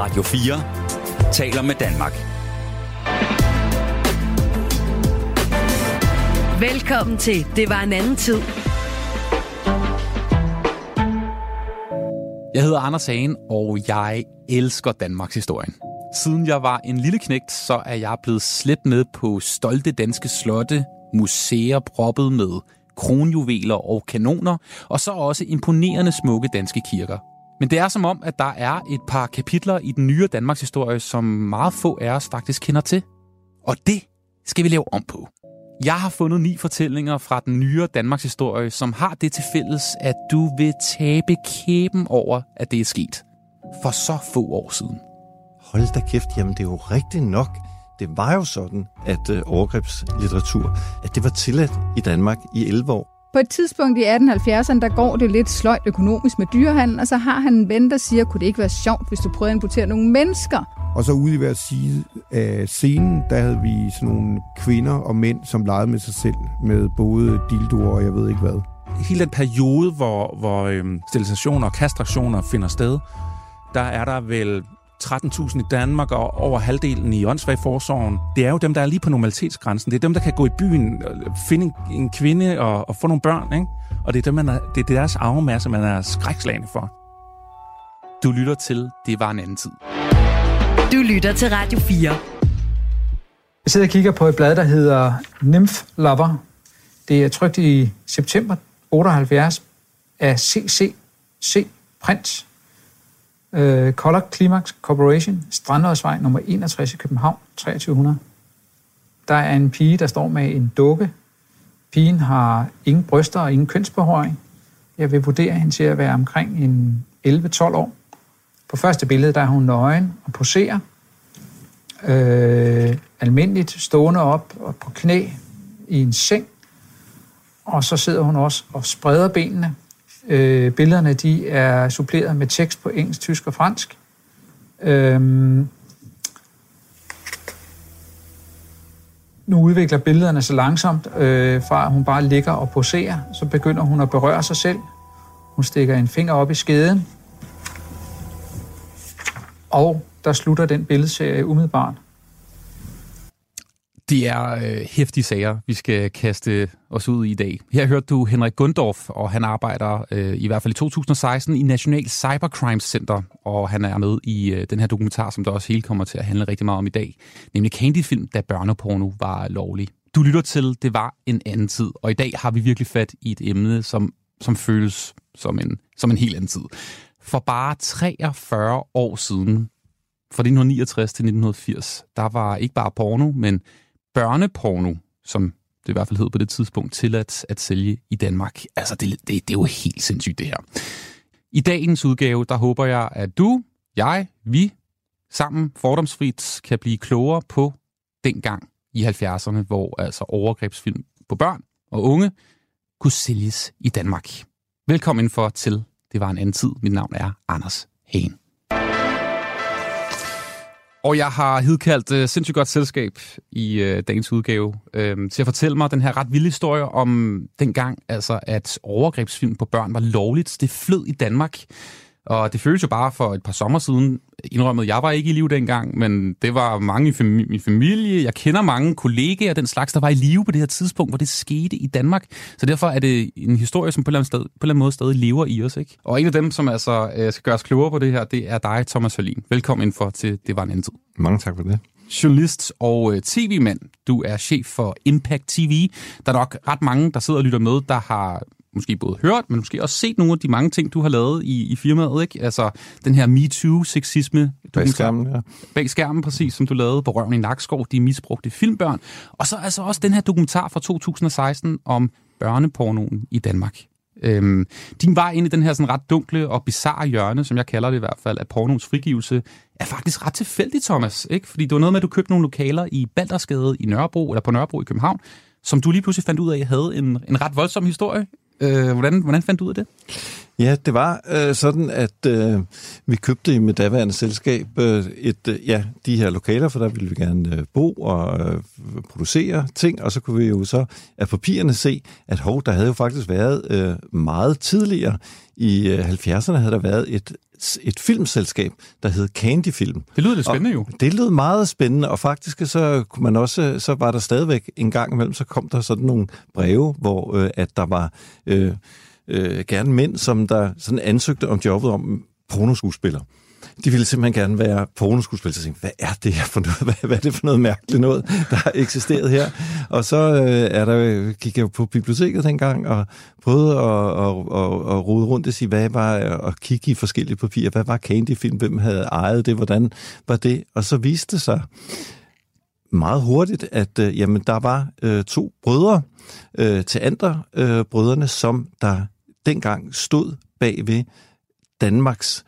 Radio 4 taler med Danmark. Velkommen til Det var en anden tid. Jeg hedder Anders Hagen, og jeg elsker Danmarks historien. Siden jeg var en lille knægt, så er jeg blevet slæbt med på stolte danske slotte, museer proppet med kronjuveler og kanoner, og så også imponerende smukke danske kirker. Men det er som om, at der er et par kapitler i den nye Danmarks historie, som meget få af os faktisk kender til. Og det skal vi lave om på. Jeg har fundet ni fortællinger fra den nyere Danmarks historie, som har det til fælles, at du vil tabe kæben over, at det er sket. For så få år siden. Hold da kæft, jamen det er jo rigtigt nok. Det var jo sådan, at øh, overgrebslitteratur, at det var tilladt i Danmark i 11 år. På et tidspunkt i 1870'erne, der går det lidt sløjt økonomisk med dyrehandel, og så har han en ven, der siger, kunne det ikke være sjovt, hvis du prøvede at importere nogle mennesker? Og så ude i hver side af scenen, der havde vi sådan nogle kvinder og mænd, som legede med sig selv, med både dildoer og jeg ved ikke hvad. Hele den periode, hvor, hvor øhm, sterilisationer og kastrationer finder sted, der er der vel 13.000 i Danmark og over halvdelen i åndssvagforsorgen. Det er jo dem, der er lige på normalitetsgrænsen. Det er dem, der kan gå i byen, finde en, kvinde og, og få nogle børn. Ikke? Og det er, dem, man er, det er deres arvemasse, man er skrækslagende for. Du lytter til Det var en anden tid. Du lytter til Radio 4. Jeg sidder og kigger på et blad, der hedder Nymph Lover. Det er trykt i september 78 af CCC Prince. Øh, Color Climax Corporation, Strandårsvej nummer 61 i København, 2300. Der er en pige, der står med en dukke. Pigen har ingen bryster og ingen kønsbehøring. Jeg vil vurdere hende til at være omkring en 11-12 år. På første billede der er hun nøgen og poserer. Øh, almindeligt stående op og på knæ i en seng. Og så sidder hun også og spreder benene. Øh, billederne de er suppleret med tekst på engelsk, tysk og fransk. Øh, nu udvikler billederne så langsomt, øh, fra at hun bare ligger og poserer, så begynder hun at berøre sig selv. Hun stikker en finger op i skeden, og der slutter den billedserie umiddelbart. Det er øh, hæftige sager, vi skal kaste os ud i i dag. Her hørte du Henrik Gundorf, og han arbejder øh, i hvert fald i 2016 i National Cybercrime Center, og han er med i øh, den her dokumentar, som der også hele kommer til at handle rigtig meget om i dag, nemlig Candy-film, da børneporno var lovlig. Du lytter til, det var en anden tid, og i dag har vi virkelig fat i et emne, som, som føles som en, som en helt anden tid. For bare 43 år siden, fra 1969 til 1980, der var ikke bare porno, men børneporno, som det i hvert fald hed på det tidspunkt, tilladt at sælge i Danmark. Altså, det, det, det er jo helt sindssygt, det her. I dagens udgave, der håber jeg, at du, jeg, vi, sammen fordomsfrit kan blive klogere på dengang i 70'erne, hvor altså overgrebsfilm på børn og unge kunne sælges i Danmark. Velkommen for til Det var en anden tid. Mit navn er Anders Hagen. Og jeg har hidkaldt uh, sindssygt godt selskab i uh, dagens udgave uh, til at fortælle mig den her ret vilde historie om dengang, altså at overgrebsfilm på børn var lovligt. Det flød i Danmark. Og det føles jo bare for et par sommer siden, indrømmet, jeg var ikke i live dengang, men det var mange i fami- min familie. Jeg kender mange kollegaer den slags, der var i live på det her tidspunkt, hvor det skete i Danmark. Så derfor er det en historie, som på en eller anden, sted, på en eller anden måde stadig lever i os. Ikke? Og en af dem, som altså øh, skal gøre os klogere på det her, det er dig, Thomas Hørlin. Velkommen ind for til Det var en anden tid. Mange tak for det. Journalist og øh, tv-mand. Du er chef for Impact TV. Der er nok ret mange, der sidder og lytter med, der har måske både hørt, men måske også set nogle af de mange ting, du har lavet i, i firmaet, ikke? Altså den her MeToo-sexisme. Bag skærmen, ja. Bag skærmen, præcis, som du lavede på Røven i Nakskov, de misbrugte filmbørn. Og så altså også den her dokumentar fra 2016 om børnepornoen i Danmark. Øhm, din vej ind i den her sådan ret dunkle og bizarre hjørne, som jeg kalder det i hvert fald, af pornoens frigivelse, er faktisk ret tilfældig, Thomas. Ikke? Fordi det var noget med, at du købte nogle lokaler i Baldersgade i Nørrebro, eller på Nørrebro i København, som du lige pludselig fandt ud af, havde en, en ret voldsom historie. Øh, hvordan, hvordan fandt du ud af det? Ja, det var øh, sådan, at øh, vi købte med daværende selskab øh, et, øh, ja, de her lokaler, for der ville vi gerne øh, bo og øh, producere ting, og så kunne vi jo så af papirerne se, at hov, der havde jo faktisk været øh, meget tidligere, i øh, 70'erne havde der været et et filmselskab, der hed Candy Film. Det lyder lidt spændende jo. Og det lød meget spændende, og faktisk så kunne man også, så var der stadigvæk en gang imellem, så kom der sådan nogle breve, hvor øh, at der var øh, øh, gerne mænd, som der sådan ansøgte om jobbet om pornoskuespiller. De ville simpelthen gerne være pornoskuespiller. Så tænkte, hvad er det her for noget? Hvad, hvad er det for noget mærkeligt noget, der har eksisteret her? Og så øh, er der, gik jeg på biblioteket dengang og prøvede at, at, at, at rode rundt og sige, hvad var, at kigge i forskellige papirer. Hvad var Candy-film? Hvem havde ejet det? Hvordan var det? Og så viste det sig meget hurtigt, at øh, jamen, der var øh, to brødre øh, til andre øh, brødrene, som der dengang stod bag ved Danmarks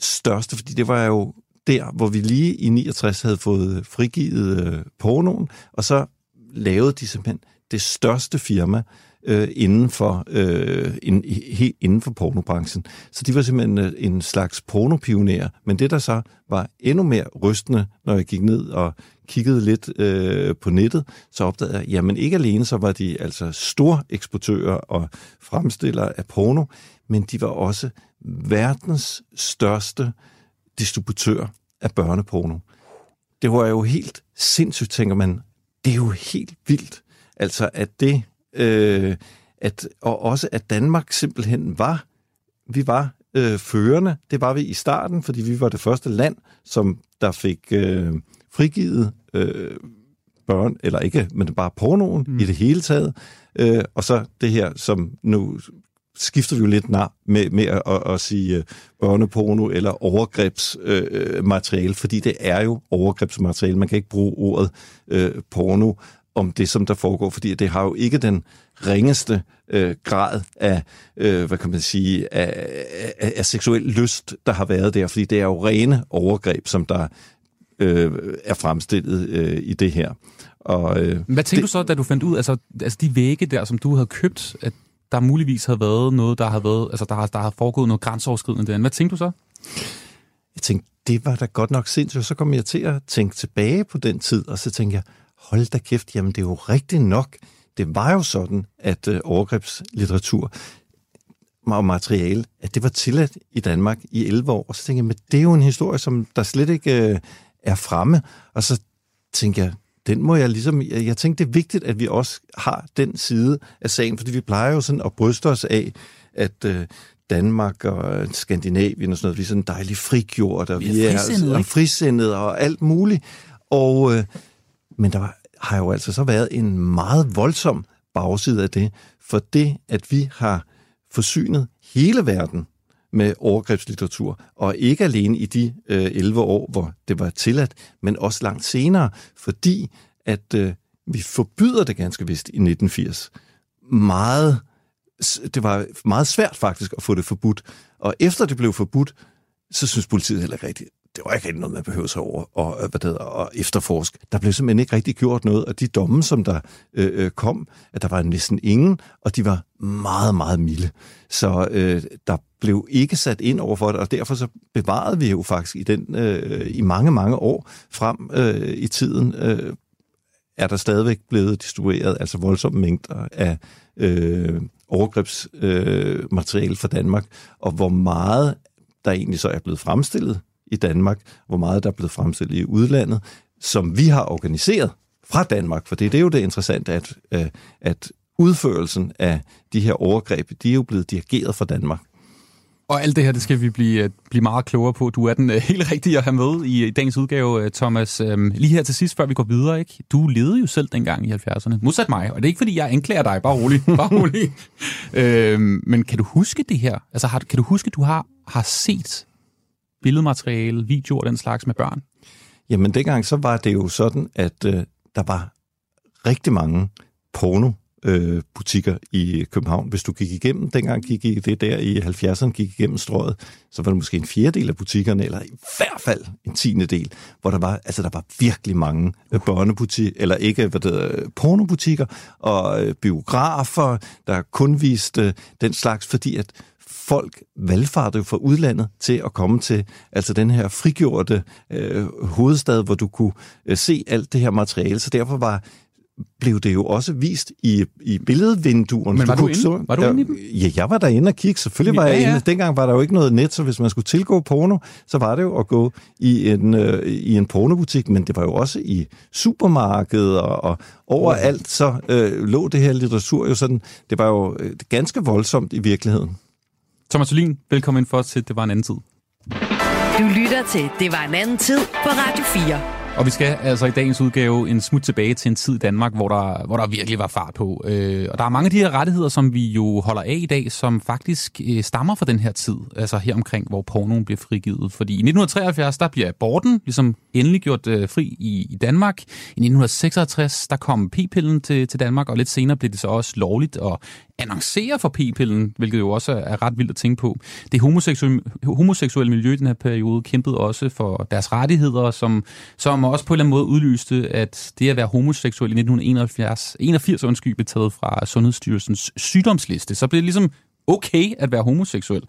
største, fordi det var jo der, hvor vi lige i 69 havde fået frigivet øh, pornoen, og så lavede de simpelthen det største firma øh, inden, for, øh, in, he, inden for pornobranchen. Så de var simpelthen øh, en slags pornopioner. Men det, der så var endnu mere rystende, når jeg gik ned og kiggede lidt øh, på nettet, så opdagede jeg, jamen ikke alene så var de altså store eksportører og fremstillere af porno, men de var også verdens største distributør af børneporno. Det var jo helt sindssygt, tænker man. Det er jo helt vildt. Altså, at det, øh, at, og også at Danmark simpelthen var, vi var øh, førende. Det var vi i starten, fordi vi var det første land, som der fik øh, frigivet øh, børn, eller ikke, men bare pornoen mm. i det hele taget. Øh, og så det her, som nu skifter vi jo lidt nar med, med at, at, at sige uh, børneporno eller overgrebsmateriale, uh, fordi det er jo overgrebsmateriale. Man kan ikke bruge ordet uh, porno om det, som der foregår, fordi det har jo ikke den ringeste øh, grad af, øh, hvad kan man sige, af, af, af seksuel lyst, der har været der, fordi det er jo rene overgreb, som der øh, er fremstillet øh, i det her. Og, øh, Hvad tænkte det, du så, da du fandt ud, altså, altså de vægge der, som du havde købt, at der muligvis havde været noget, der har været, altså der har, der har foregået noget grænseoverskridende derinde. Hvad tænkte du så? Jeg tænkte, det var da godt nok sindssygt. Så kom jeg til at tænke tilbage på den tid, og så tænkte jeg, hold da kæft, jamen det er jo rigtigt nok. Det var jo sådan, at øh, overgrebslitteratur og materiale, at det var tilladt i Danmark i 11 år. Og så tænkte jeg, men det er jo en historie, som der slet ikke øh, er fremme. Og så tænkte jeg, den må jeg ligesom... Jeg, jeg tænkte, det er vigtigt, at vi også har den side af sagen, fordi vi plejer jo sådan at bryste os af, at øh, Danmark og Skandinavien og sådan noget, vi er sådan dejligt frigjort, og vi, vi er, frisindet, og frisindet og alt muligt. Og, øh, men der var, har jo altså så været en meget voldsom bagside af det, for det, at vi har forsynet hele verden med overgrebslitteratur, og ikke alene i de øh, 11 år, hvor det var tilladt, men også langt senere, fordi at øh, vi forbyder det ganske vist i 1980. Meget, det var meget svært faktisk at få det forbudt, og efter det blev forbudt, så synes politiet heller ikke rigtigt, det var ikke rigtig noget, man behøver sig over og, øh, hvad det hedder, og efterforske. Der blev simpelthen ikke rigtig gjort noget, og de domme, som der øh, øh, kom, at der var næsten ingen, og de var meget, meget milde. Så øh, der blev ikke sat ind over for det, og derfor så bevarede vi jo faktisk i, den, øh, i mange, mange år frem øh, i tiden, øh, er der stadigvæk blevet distribueret altså voldsomme mængder af øh, overgrebsmateriale øh, fra Danmark, og hvor meget der egentlig så er blevet fremstillet i Danmark, hvor meget der er blevet fremstillet i udlandet, som vi har organiseret fra Danmark, for det, det er jo det interessante, at, øh, at udførelsen af de her overgreb, de er jo blevet dirigeret fra Danmark. Og alt det her, det skal vi blive, øh, blive meget klogere på. Du er den uh, helt rigtige at have med i, i dagens udgave, øh, Thomas. Um, lige her til sidst, før vi går videre, ikke? Du levede jo selv dengang i 70'erne. Modsat mig, og det er ikke, fordi jeg anklager dig. Bare rolig. Bare rolig. uh, men kan du huske det her? Altså, har, kan du huske, at du har, har set billedmateriale, videoer og den slags med børn? Jamen, dengang så var det jo sådan, at uh, der var rigtig mange porno øh, butikker i København. Hvis du gik igennem, dengang gik i det der i 70'erne, gik igennem strøget, så var det måske en fjerdedel af butikkerne, eller i hvert fald en tiende del, hvor der var, altså der var virkelig mange øh, børnebutikker, eller ikke, hvad det øh, pornobutikker, og øh, biografer, der kun viste øh, den slags, fordi at folk valgfartede fra udlandet til at komme til altså den her frigjorte øh, hovedstad, hvor du kunne øh, se alt det her materiale. Så derfor var blev det jo også vist i, i billedvinduerne. Men var du, kunne inde? så- Var du der, inde i dem? Ja, jeg var derinde og kigge. Selvfølgelig var Ja, jeg ja. inde. Dengang var der jo ikke noget net, så hvis man skulle tilgå porno, så var det jo at gå i en, øh, i en pornobutik, men det var jo også i supermarkedet og, og overalt, så øh, lå det her litteratur jo sådan, det var jo øh, ganske voldsomt i virkeligheden. Thomas Olin, velkommen ind for os til Det var en anden tid. Du lytter til Det var en anden tid på Radio 4. Og vi skal altså i dagens udgave en smut tilbage til en tid i Danmark, hvor der, hvor der virkelig var fart på. Øh, og der er mange af de her rettigheder, som vi jo holder af i dag, som faktisk øh, stammer fra den her tid. Altså her omkring, hvor pornoen bliver frigivet. Fordi i 1973, der bliver aborten ligesom endelig gjort øh, fri i, i Danmark. I 1966, der kom p-pillen til, til Danmark, og lidt senere blev det så også lovligt at annoncere for p-pillen, hvilket jo også er ret vildt at tænke på. Det homoseksuelle, homoseksuelle miljø i den her periode kæmpede også for deres rettigheder, som, som også på en eller anden måde udlyste, at det at være homoseksuel i 1981 81, undskyld, blev taget fra Sundhedsstyrelsens sygdomsliste. Så blev det ligesom okay at være homoseksuel.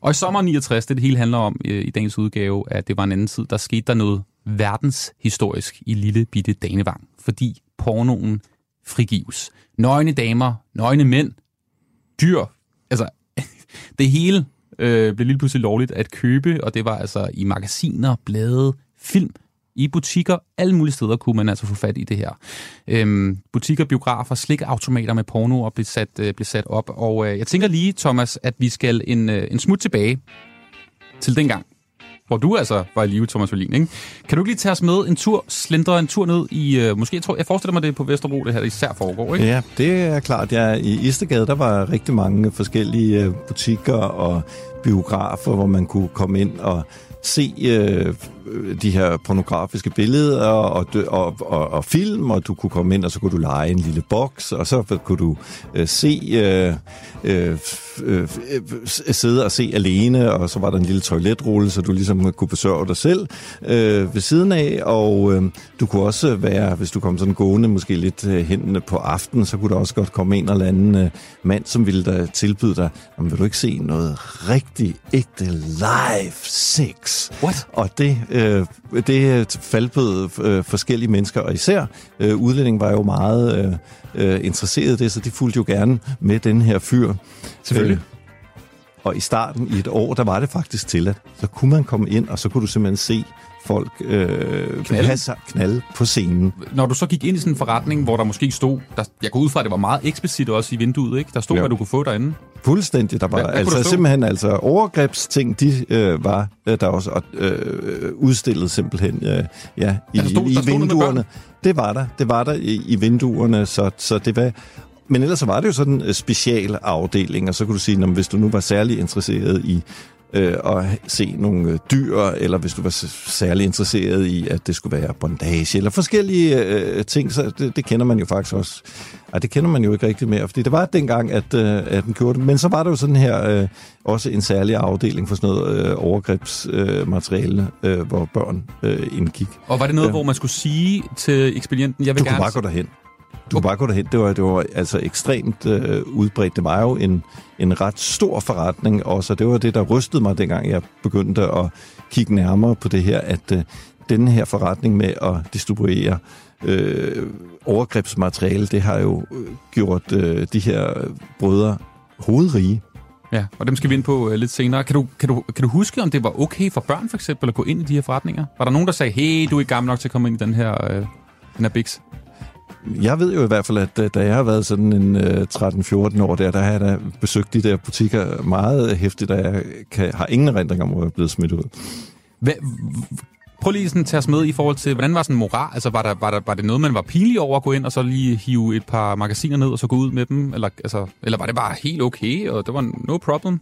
Og i sommer 69, det det hele handler om øh, i dagens udgave, at det var en anden tid, der skete der noget verdenshistorisk i lille bitte Danevang, fordi pornoen frigives. Nøgne damer, nøgne mænd, dyr, altså det hele øh, blev lige pludselig lovligt at købe, og det var altså i magasiner, blade, film, i butikker, alle mulige steder kunne man altså få fat i det her. Øhm, butikker, biografer, slikautomater med porno og blev sat, øh, blev sat op. Og øh, jeg tænker lige, Thomas, at vi skal en, øh, en smut tilbage til dengang, hvor du altså var i live, Thomas Wallin, ikke? Kan du ikke lige tage os med en tur, slendre en tur ned i, øh, måske, jeg, tror, jeg forestiller mig, det er på Vesterbro, det her især foregår, ikke? Ja, det er klart. Jeg, I Istegade, der var rigtig mange forskellige øh, butikker og biografer, hvor man kunne komme ind og se øh, de her pornografiske billeder og, og, og, og film, og du kunne komme ind, og så kunne du lege en lille boks, og så kunne du øh, se øh, øh, øh, f- sidde og se alene, og så var der en lille toiletrulle, så du ligesom kunne besørge dig selv øh, ved siden af, og øh, du kunne også være, hvis du kom sådan gående, måske lidt øh, hen på aftenen, så kunne der også godt komme en eller anden øh, mand, som ville der tilbyde dig, "Jamen, vil du ikke se noget rigtig ægte live sex? What? Og det, øh, det faldbød øh, forskellige mennesker, og især øh, udlændingen var jo meget øh, øh, interesseret i det, så de fulgte jo gerne med den her fyr. Selvfølgelig. Øh, og i starten, i et år, der var det faktisk tilladt. Så kunne man komme ind, og så kunne du simpelthen se folk øh, Knalde. sig knalde på scenen. Når du så gik ind i sådan en forretning, hvor der måske stod, der, jeg går ud fra, at det var meget eksplicit også i vinduet, ikke? Der stod, Ja. hvad du kunne få derinde. Fuldstændig. Der var Hvad- hvad altså simpelthen altså overgrebsting, de øh, var øh, der også øh, udstillet simpelthen øh, ja, i, der stod- i der vinduerne. Det var der. Det var der i, i vinduerne, så, så det var... Men ellers så var det jo sådan en special afdeling, og så kunne du sige, at hvis du nu var særlig interesseret i øh, at se nogle øh, dyr, eller hvis du var særlig interesseret i, at det skulle være bondage, eller forskellige øh, ting, så det, det kender man jo faktisk også. Ej, det kender man jo ikke rigtig mere, fordi det var dengang, at, øh, at den gjorde det. Men så var der jo sådan her øh, også en særlig afdeling for sådan noget øh, overgrebsmateriale, øh, øh, hvor børn øh, indgik. Og var det noget, Ja. hvor man skulle sige til ekspedienten, jeg vil Du gerne... kunne bare gå derhen. Du kunne bare gå derhen. Det var, det var altså ekstremt øh, udbredt. Det var jo en, en ret stor forretning også, og det var det, der rystede mig, dengang jeg begyndte at kigge nærmere på det her, at øh, denne her forretning med at distribuere øh, overgrebsmateriale, det har jo øh, gjort øh, de her brødre hovedrige. Ja, og dem skal vi ind på uh, lidt senere. Kan du, kan, du, kan du huske, om det var okay for børn for eksempel at gå ind i de her forretninger? Var der nogen, der sagde, hey, du er ikke gammel nok til at komme ind i den her, uh, den her biks? Jeg ved jo i hvert fald, at øh, da jeg har været sådan en øh, 13-14 år der, der har jeg da besøgt de der butikker meget hæftigt, og jeg kan, har ingen erindring om, hvor jeg er blevet smidt ud. Hvad, prøv lige sådan at tage os med i forhold til, hvordan var sådan moral? Altså, var, der, var, der, var det noget, man var pinlig over at gå ind og så lige hive et par magasiner ned og så gå ud med dem? Eller, altså, eller var det bare helt okay, og det var no problem?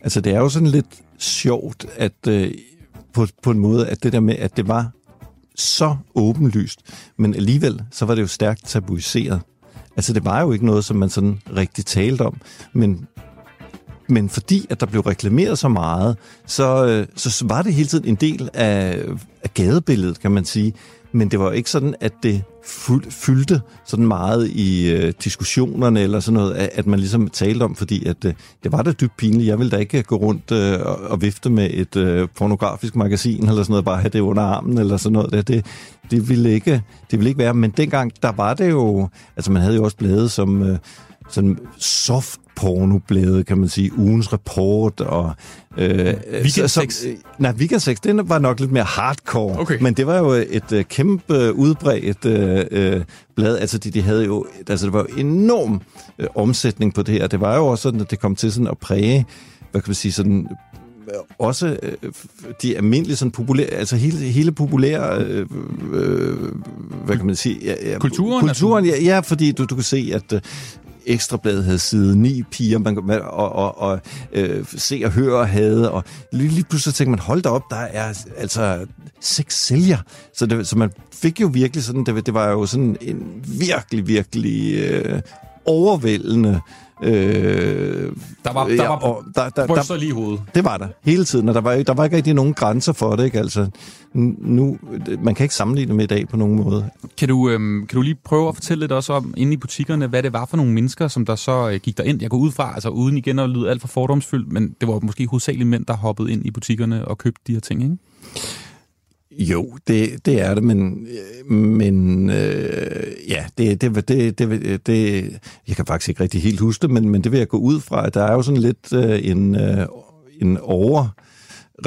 Altså, det er jo sådan lidt sjovt, at øh, på, på en måde, at det der med, at det var så åbenlyst, men alligevel, så var det jo stærkt tabuiseret. Altså, det var jo ikke noget, som man sådan rigtig talte om, men men fordi at der blev reklameret så meget, så, øh, så var det hele tiden en del af, af gadebilledet, kan man sige. men det var ikke sådan, at det fyldte sådan meget i øh, diskussionerne eller sådan noget, at, at man ligesom talte om, fordi at øh, det var da dybt pinligt. Jeg ville da ikke gå rundt øh, og, og vifte med et øh, pornografisk magasin eller sådan noget, bare have det under armen eller sådan noget. Det, det, det, ville ikke, det ville ikke være. Men dengang, der var det jo... Altså, man havde jo også blade som... Øh, sådan soft pornoblade, kan man sige, ugens rapport og... Øh, Weekend så, så, øh, nej, Weekend 6, den var nok lidt mere hardcore, okay. men det var jo et uh, kæmpe udbredt uh, uh, blad. Altså, de, de havde jo... Altså, det var jo enorm uh, omsætning på det her. Det var jo også sådan, at det kom til sådan at præge, hvad kan man sige, sådan også øh, de almindelige sådan populære, altså hele, hele populære, øh, øh, hvad kan man sige? Ja, ja, kulturen? Kulturen, ja, ja, fordi du, du kan se, at øh, Ekstrabladet havde side ni piger, man, og, og, og øh, se og høre og havde, og lige, lige pludselig tænkte man, hold da op, der er altså seks sælger. Så, det, så man fik jo virkelig sådan, det, det var jo sådan en virkelig, virkelig øh, overvældende Øh, der var, der ja, var der, der, der, lige i hovedet. Det var der, hele tiden, og der var, der var ikke rigtig nogen grænser for det. Ikke? Altså, nu, man kan ikke sammenligne det med i dag på nogen måde. Kan du, øhm, kan du lige prøve at fortælle lidt også om, inde i butikkerne, hvad det var for nogle mennesker, som der så øh, gik ind? Jeg går ud fra, altså uden igen at lyde alt for fordomsfyldt, men det var måske hovedsageligt mænd, der hoppede ind i butikkerne og købte de her ting, ikke? Jo, det, det er det, men, men øh, ja, det, det, det, det, det, jeg kan faktisk ikke rigtig helt huske det, men, men det vil jeg gå ud fra, at der er jo sådan lidt øh, en, øh, en over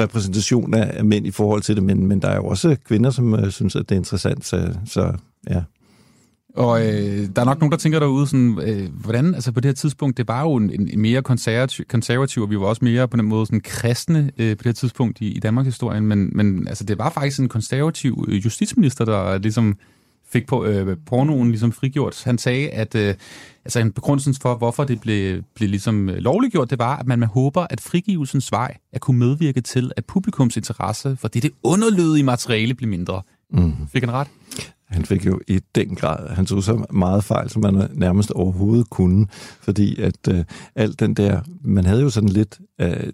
repræsentation af, af mænd i forhold til det, men, men der er jo også kvinder, som øh, synes, at det er interessant, så, så ja. Og øh, der er nok nogen, der tænker derude, sådan, øh, hvordan, altså på det her tidspunkt, det var jo en, en mere konservativ, konservativ, og vi var også mere på den måde sådan kristne øh, på det her tidspunkt i, i Danmarks historie, men, men altså, det var faktisk en konservativ øh, justitsminister, der ligesom fik på, øh, pornoen ligesom frigjort. Han sagde, at øh, altså en begrundelse for, hvorfor det blev, blev ligesom øh, lovliggjort, det var, at man håber, at frigivelsens vej at kunne medvirke til, at publikums interesse for det, det underlødige materiale bliver mindre. Mm. Fik han ret? Han fik jo i den grad, han tog så meget fejl, som man nærmest overhovedet kunne, fordi at øh, alt den der, man havde jo sådan lidt, øh,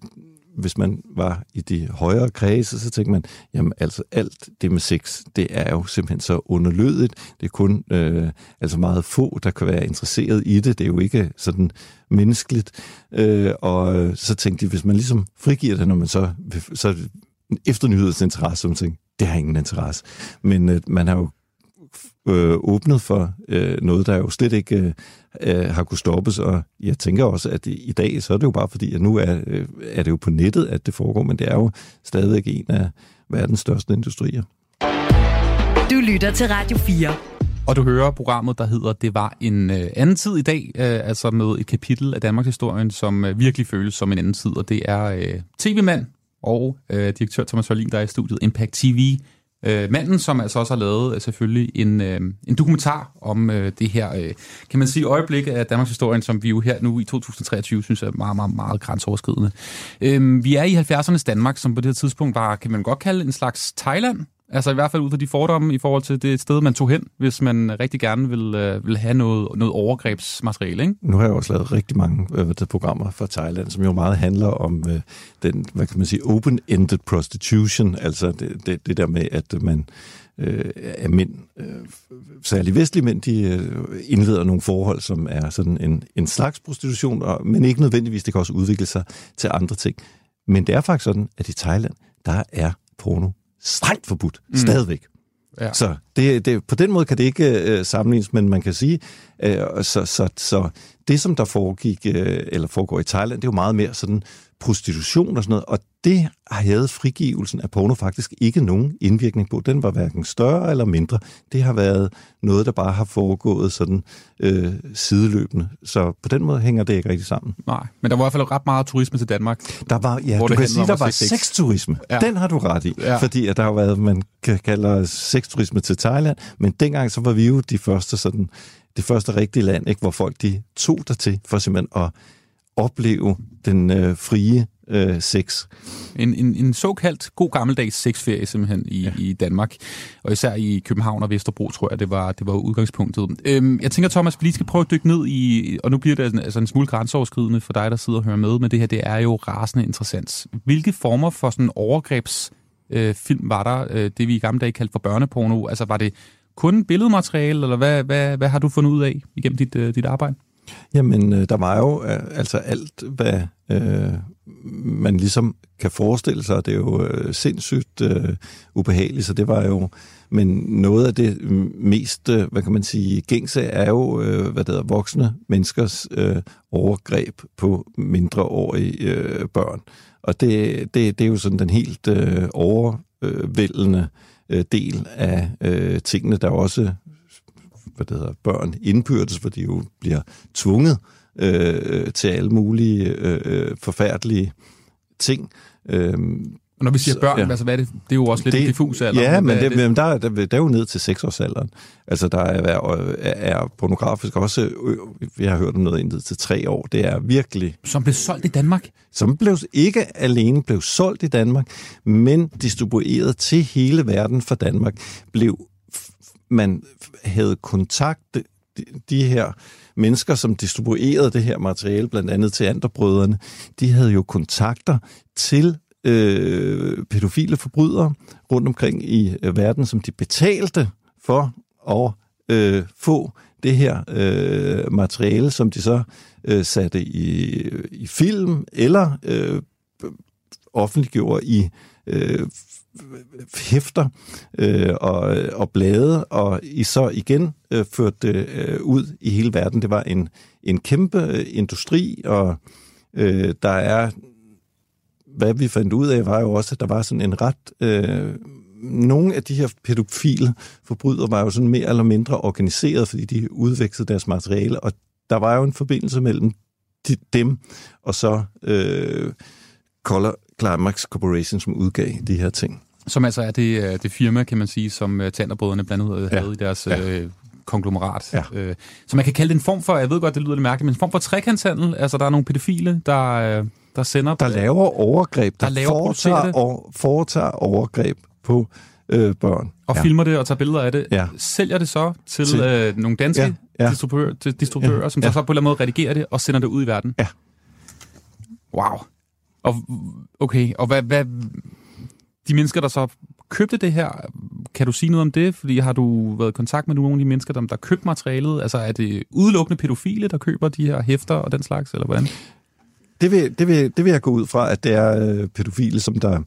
hvis man var i de højere kredse, så tænkte man, jamen altså alt det med sex, det er jo simpelthen så underlødigt. Det er kun øh, altså meget få, der kan være interesseret i det. Det er jo ikke sådan menneskeligt. Øh, og så tænkte de, hvis man ligesom frigiver det, når man så, så efter nyhedsinteresse, så tænkte, det har ingen interesse. Men øh, man har jo øh, åbnet for øh, noget, der jo slet ikke øh, øh, har kunne stoppes, og jeg tænker også, at i, i dag, så er det jo bare fordi, at nu er, øh, er det jo på nettet, at det foregår, men det er jo stadigvæk en af verdens største industrier. Du lytter til Radio 4. Og du hører programmet, der hedder Det var en øh, anden tid i dag, øh, altså med et kapitel af Danmarks historien, som øh, virkelig føles som en anden tid, og det er øh, tv-mand og øh, direktør Thomas Hørlin, der er i studiet Impact TV, Øh, manden, som altså også har lavet øh, selvfølgelig en, øh, en dokumentar om øh, det her, øh, kan man sige, øjeblik af Danmarks historien, som vi jo her nu i 2023 synes er meget, meget, meget grænseoverskridende. Øh, vi er i 70'ernes Danmark, som på det her tidspunkt var, kan man godt kalde en slags Thailand, Altså i hvert fald ud fra de fordomme i forhold til det sted, man tog hen, hvis man rigtig gerne vil, øh, vil have noget, noget overgrebsmateriale. Ikke? Nu har jeg også lavet rigtig mange øh, programmer fra Thailand, som jo meget handler om øh, den, hvad kan man sige, open-ended prostitution, altså det, det, det der med, at man øh, er mænd, øh, særligt vestlige mænd, de øh, indleder nogle forhold, som er sådan en, en slags prostitution, og, men ikke nødvendigvis, det kan også udvikle sig til andre ting. Men det er faktisk sådan, at i Thailand, der er porno strengt forbudt, mm. stadigvæk. Ja. Så det, det, på den måde kan det ikke øh, sammenlignes, men man kan sige, øh, så, så, så det som der foregik, øh, eller foregår i Thailand, det er jo meget mere sådan prostitution og sådan noget, og det havde frigivelsen af porno faktisk ikke nogen indvirkning på. Den var hverken større eller mindre. Det har været noget, der bare har foregået sådan øh, sideløbende. Så på den måde hænger det ikke rigtig sammen. Nej, men der var i hvert fald ret meget turisme til Danmark. Der var, ja, du kan sige, der var sexturisme. Ja. Den har du ret i. Ja. Fordi at der har været, man kalder sexturisme til Thailand, men dengang så var vi jo de første sådan, det første rigtige land, ikke, hvor folk de tog der til for simpelthen at opleve den øh, frie øh, sex. En, en, en såkaldt god gammeldags sexferie simpelthen i, ja. i Danmark, og især i København og Vesterbro, tror jeg, det var, det var udgangspunktet. Øhm, jeg tænker, Thomas, vi lige skal prøve at dykke ned i, og nu bliver det altså en smule grænseoverskridende for dig, der sidder og hører med, men det her det er jo rasende interessant. Hvilke former for sådan overgrebs øh, film var der, øh, det vi i gamle dage kaldte for børneporno? Altså var det kun billedmateriale, eller hvad, hvad, hvad har du fundet ud af igennem dit, øh, dit arbejde? Jamen, øh, der var jo øh, altså alt, hvad øh, man ligesom kan forestille sig. Det er jo øh, sindssygt øh, ubehageligt, så det var jo... Men noget af det mest, øh, hvad kan man sige, gængse er jo, øh, hvad det hedder, voksne menneskers øh, overgreb på mindreårige øh, børn. Og det, det, det er jo sådan den helt øh, overvældende øh, del af øh, tingene, der også hvad det hedder, børn indbyrdes, hvor de jo bliver tvunget øh, til alle mulige øh, forfærdelige ting. Øh, og når vi siger børn, ja. altså hvad er det? Det er jo også lidt det, diffus alder. Ja, men, det, det? men der, der, der er jo ned til 6-årsalderen. Altså der er, er pornografisk også, vi har hørt om noget ned til 3 år. Det er virkelig... Som blev solgt i Danmark? Som blev ikke alene blev solgt i Danmark, men distribueret til hele verden fra Danmark. Blev man havde kontakt, de, de her mennesker, som distribuerede det her materiale, blandt andet til andre brødrene, de havde jo kontakter til øh, pædofile forbrydere rundt omkring i øh, verden, som de betalte for at øh, få det her øh, materiale, som de så øh, satte i, i film eller øh, offentliggjorde i øh, hæfter øh, og, og blade, og I så igen øh, førte det øh, ud i hele verden. Det var en, en kæmpe øh, industri, og øh, der er, hvad vi fandt ud af, var jo også, at der var sådan en ret... Øh, nogle af de her pædofile forbrydere var jo sådan mere eller mindre organiseret, fordi de udvekslede deres materiale, og der var jo en forbindelse mellem de, dem og så øh, Color Climax Corporation, som udgav de her ting. Som altså er det, det firma, kan man sige, som Tanderbrødrene blandt andet havde ja. i deres ja. øh, konglomerat. Ja. Øh, så man kan kalde det en form for, jeg ved godt, det lyder lidt mærkeligt, men en form for trekantshandel. Altså, der er nogle pædofile, der, der sender... Der laver overgreb, der, der laver, foretager, og, foretager overgreb på øh, børn. Og ja. filmer det og tager billeder af det. Ja. Sælger det så til, til øh, nogle danske ja. Ja. distributører, distributører ja. som ja. så, så på en eller anden måde redigerer det og sender det ud i verden. Ja. Wow. Og, okay, og hvad, hvad, de mennesker, der så købte det her, kan du sige noget om det? Fordi har du været i kontakt med nogle af de mennesker, der, der købte materialet? Altså er det udelukkende pædofile, der køber de her hæfter og den slags, eller hvordan? Det vil, det vil, det vil jeg gå ud fra, at det er øh, pædofile, som der,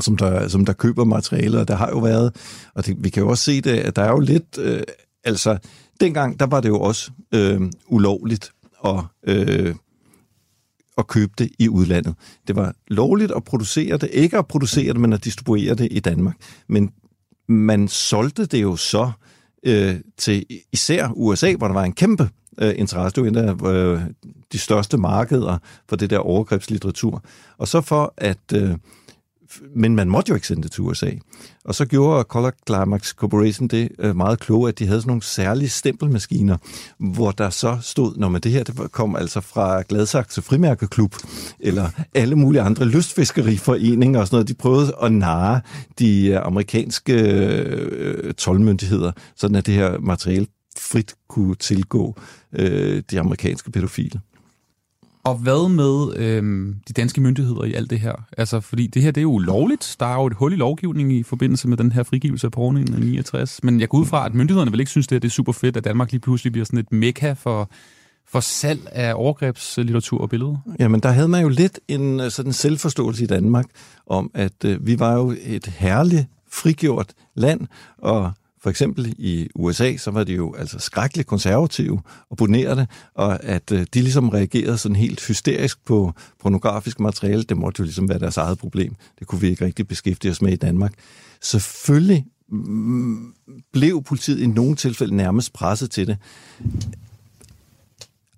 som der, som der køber materialet, og der har jo været, og det, vi kan jo også se det, at der er jo lidt, øh, altså dengang, der var det jo også øh, ulovligt at øh, og købe det i udlandet. Det var lovligt at producere det, ikke at producere det, men at distribuere det i Danmark. Men man solgte det jo så øh, til især USA, hvor der var en kæmpe øh, interesse. Det var en af øh, de største markeder for det der overgrebslitteratur. Og så for at øh, men man måtte jo ikke sende det til USA. Og så gjorde Color Climax Corporation det øh, meget kloge, at de havde sådan nogle særlige stempelmaskiner, hvor der så stod, når man det her det kom altså fra Gladsaxe Frimærkeklub, eller alle mulige andre lystfiskeriforeninger og sådan noget, de prøvede at narre de øh, amerikanske øh, tolvmyndigheder, sådan at det her materiale frit kunne tilgå øh, de amerikanske pædofile. Og hvad med øhm, de danske myndigheder i alt det her? Altså, fordi det her det er jo lovligt. Der er jo et hul i lovgivningen i forbindelse med den her frigivelse af porno i 69. Men jeg går ud fra, at myndighederne vil ikke synes, det er, det er super fedt, at Danmark lige pludselig bliver sådan et mekka for, for salg af overgrebslitteratur og billeder? Jamen, der havde man jo lidt en øh, sådan selvforståelse i Danmark om, at øh, vi var jo et herligt frigjort land, og for eksempel i USA, så var de jo altså skrækkeligt konservative og bonerede, og at øh, de ligesom reagerede sådan helt hysterisk på pornografisk materiale, det måtte jo ligesom være deres eget problem. Det kunne vi ikke rigtig beskæftige os med i Danmark. Selvfølgelig mm, blev politiet i nogle tilfælde nærmest presset til det.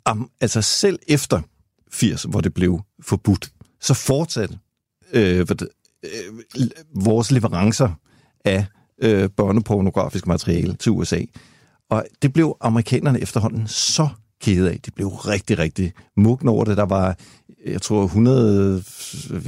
Am, altså selv efter 80, hvor det blev forbudt, så fortsatte øh, øh, vores leverancer af øh, børnepornografisk materiale til USA. Og det blev amerikanerne efterhånden så kede af. De blev rigtig, rigtig mugne over det. Der var, jeg tror, 100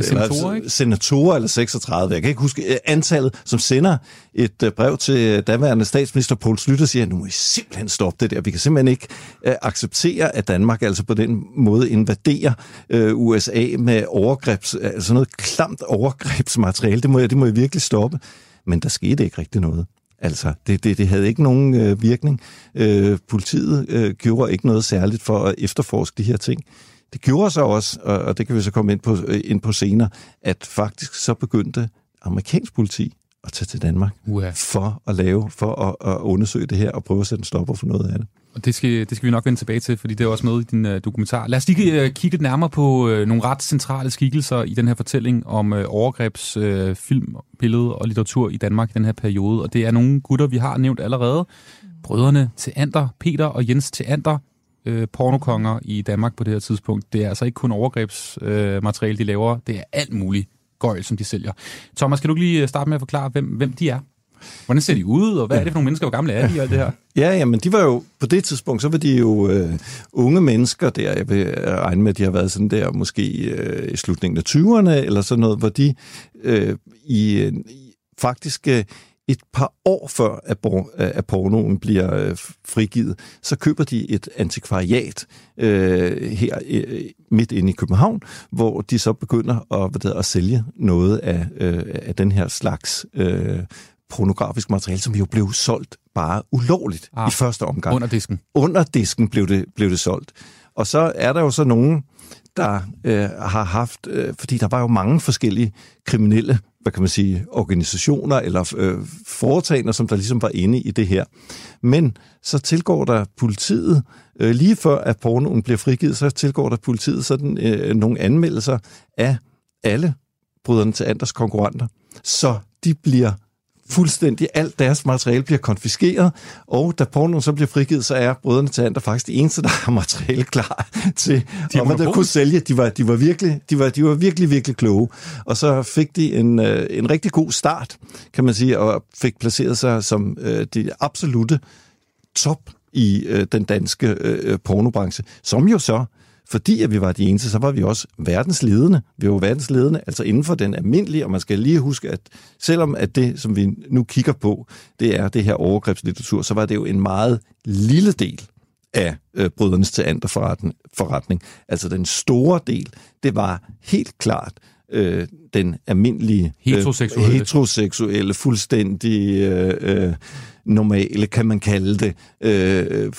senatorer, eller, senatorer eller 36. Jeg kan ikke huske øh, antallet, som sender et øh, brev til daværende statsminister Poul Slytter siger, nu må I simpelthen stoppe det der. Vi kan simpelthen ikke uh, acceptere, at Danmark altså på den måde invaderer uh, USA med overgrebs, altså noget klamt overgrebsmateriale. Det må, det må I virkelig stoppe. Men der skete ikke rigtig noget. Altså, det, det, det havde ikke nogen øh, virkning. Øh, politiet øh, gjorde ikke noget særligt for at efterforske de her ting. Det gjorde så også, og, og det kan vi så komme ind på, øh, ind på senere, at faktisk så begyndte amerikansk politi at tage til Danmark Uha. for at lave, for at, at undersøge det her og prøve at sætte en stopper for noget af det. Og det skal, det skal vi nok vende tilbage til, fordi det er også med i din uh, dokumentar. Lad os lige uh, kigge lidt nærmere på uh, nogle ret centrale skikkelser i den her fortælling om uh, overgrebs, uh, film, billede og litteratur i Danmark i den her periode. Og det er nogle gutter, vi har nævnt allerede. Brødrene til Ander, Peter og Jens til Ander, uh, pornokonger i Danmark på det her tidspunkt. Det er altså ikke kun overgrebsmateriale, uh, de laver. Det er alt muligt gøjl, som de sælger. Thomas, kan du lige starte med at forklare, hvem, hvem de er? Hvordan ser de ud, og hvad er det for nogle mennesker, hvor gamle er de og alt det her? Ja, jamen de var jo, på det tidspunkt, så var de jo øh, unge mennesker der, jeg vil regne med, at de har været sådan der, måske øh, i slutningen af 20'erne, eller sådan noget, hvor de øh, i, øh, faktisk øh, et par år før, at, por- at pornoen bliver øh, frigivet, så køber de et antikvariat øh, her øh, midt inde i København, hvor de så begynder at, hvad det, at sælge noget af, øh, af den her slags øh, pornografisk materiale, som jo blev solgt bare ulovligt ah, i første omgang. Under disken. Under disken blev det, blev det solgt. Og så er der jo så nogen, der øh, har haft, øh, fordi der var jo mange forskellige kriminelle, hvad kan man sige, organisationer eller øh, foretagender, som der ligesom var inde i det her. Men så tilgår der politiet, øh, lige før at pornoen bliver frigivet, så tilgår der politiet sådan øh, nogle anmeldelser af alle bryderne til andres konkurrenter, så de bliver fuldstændig alt deres materiale bliver konfiskeret, og da pornoen så bliver frigivet, så er brødrene til andre faktisk de eneste, der har materiale klar til, de og hvad der kunne sælge. De var, de var, virkelig, de, var, de var virkelig, virkelig kloge. Og så fik de en, øh, en rigtig god start, kan man sige, og fik placeret sig som øh, de absolute top i øh, den danske øh, pornobranche, som jo så fordi at vi var de eneste, så var vi også verdensledende. Vi var verdensledende, altså inden for den almindelige, og man skal lige huske, at selvom at det, som vi nu kigger på, det er det her overgrebslitteratur, så var det jo en meget lille del af øh, brydernes teaterforretning. Forretning. Altså den store del, det var helt klart øh, den almindelige heteroseksuelle, øh, heteroseksuelle fuldstændig øh, øh, normale, kan man kalde det, øh,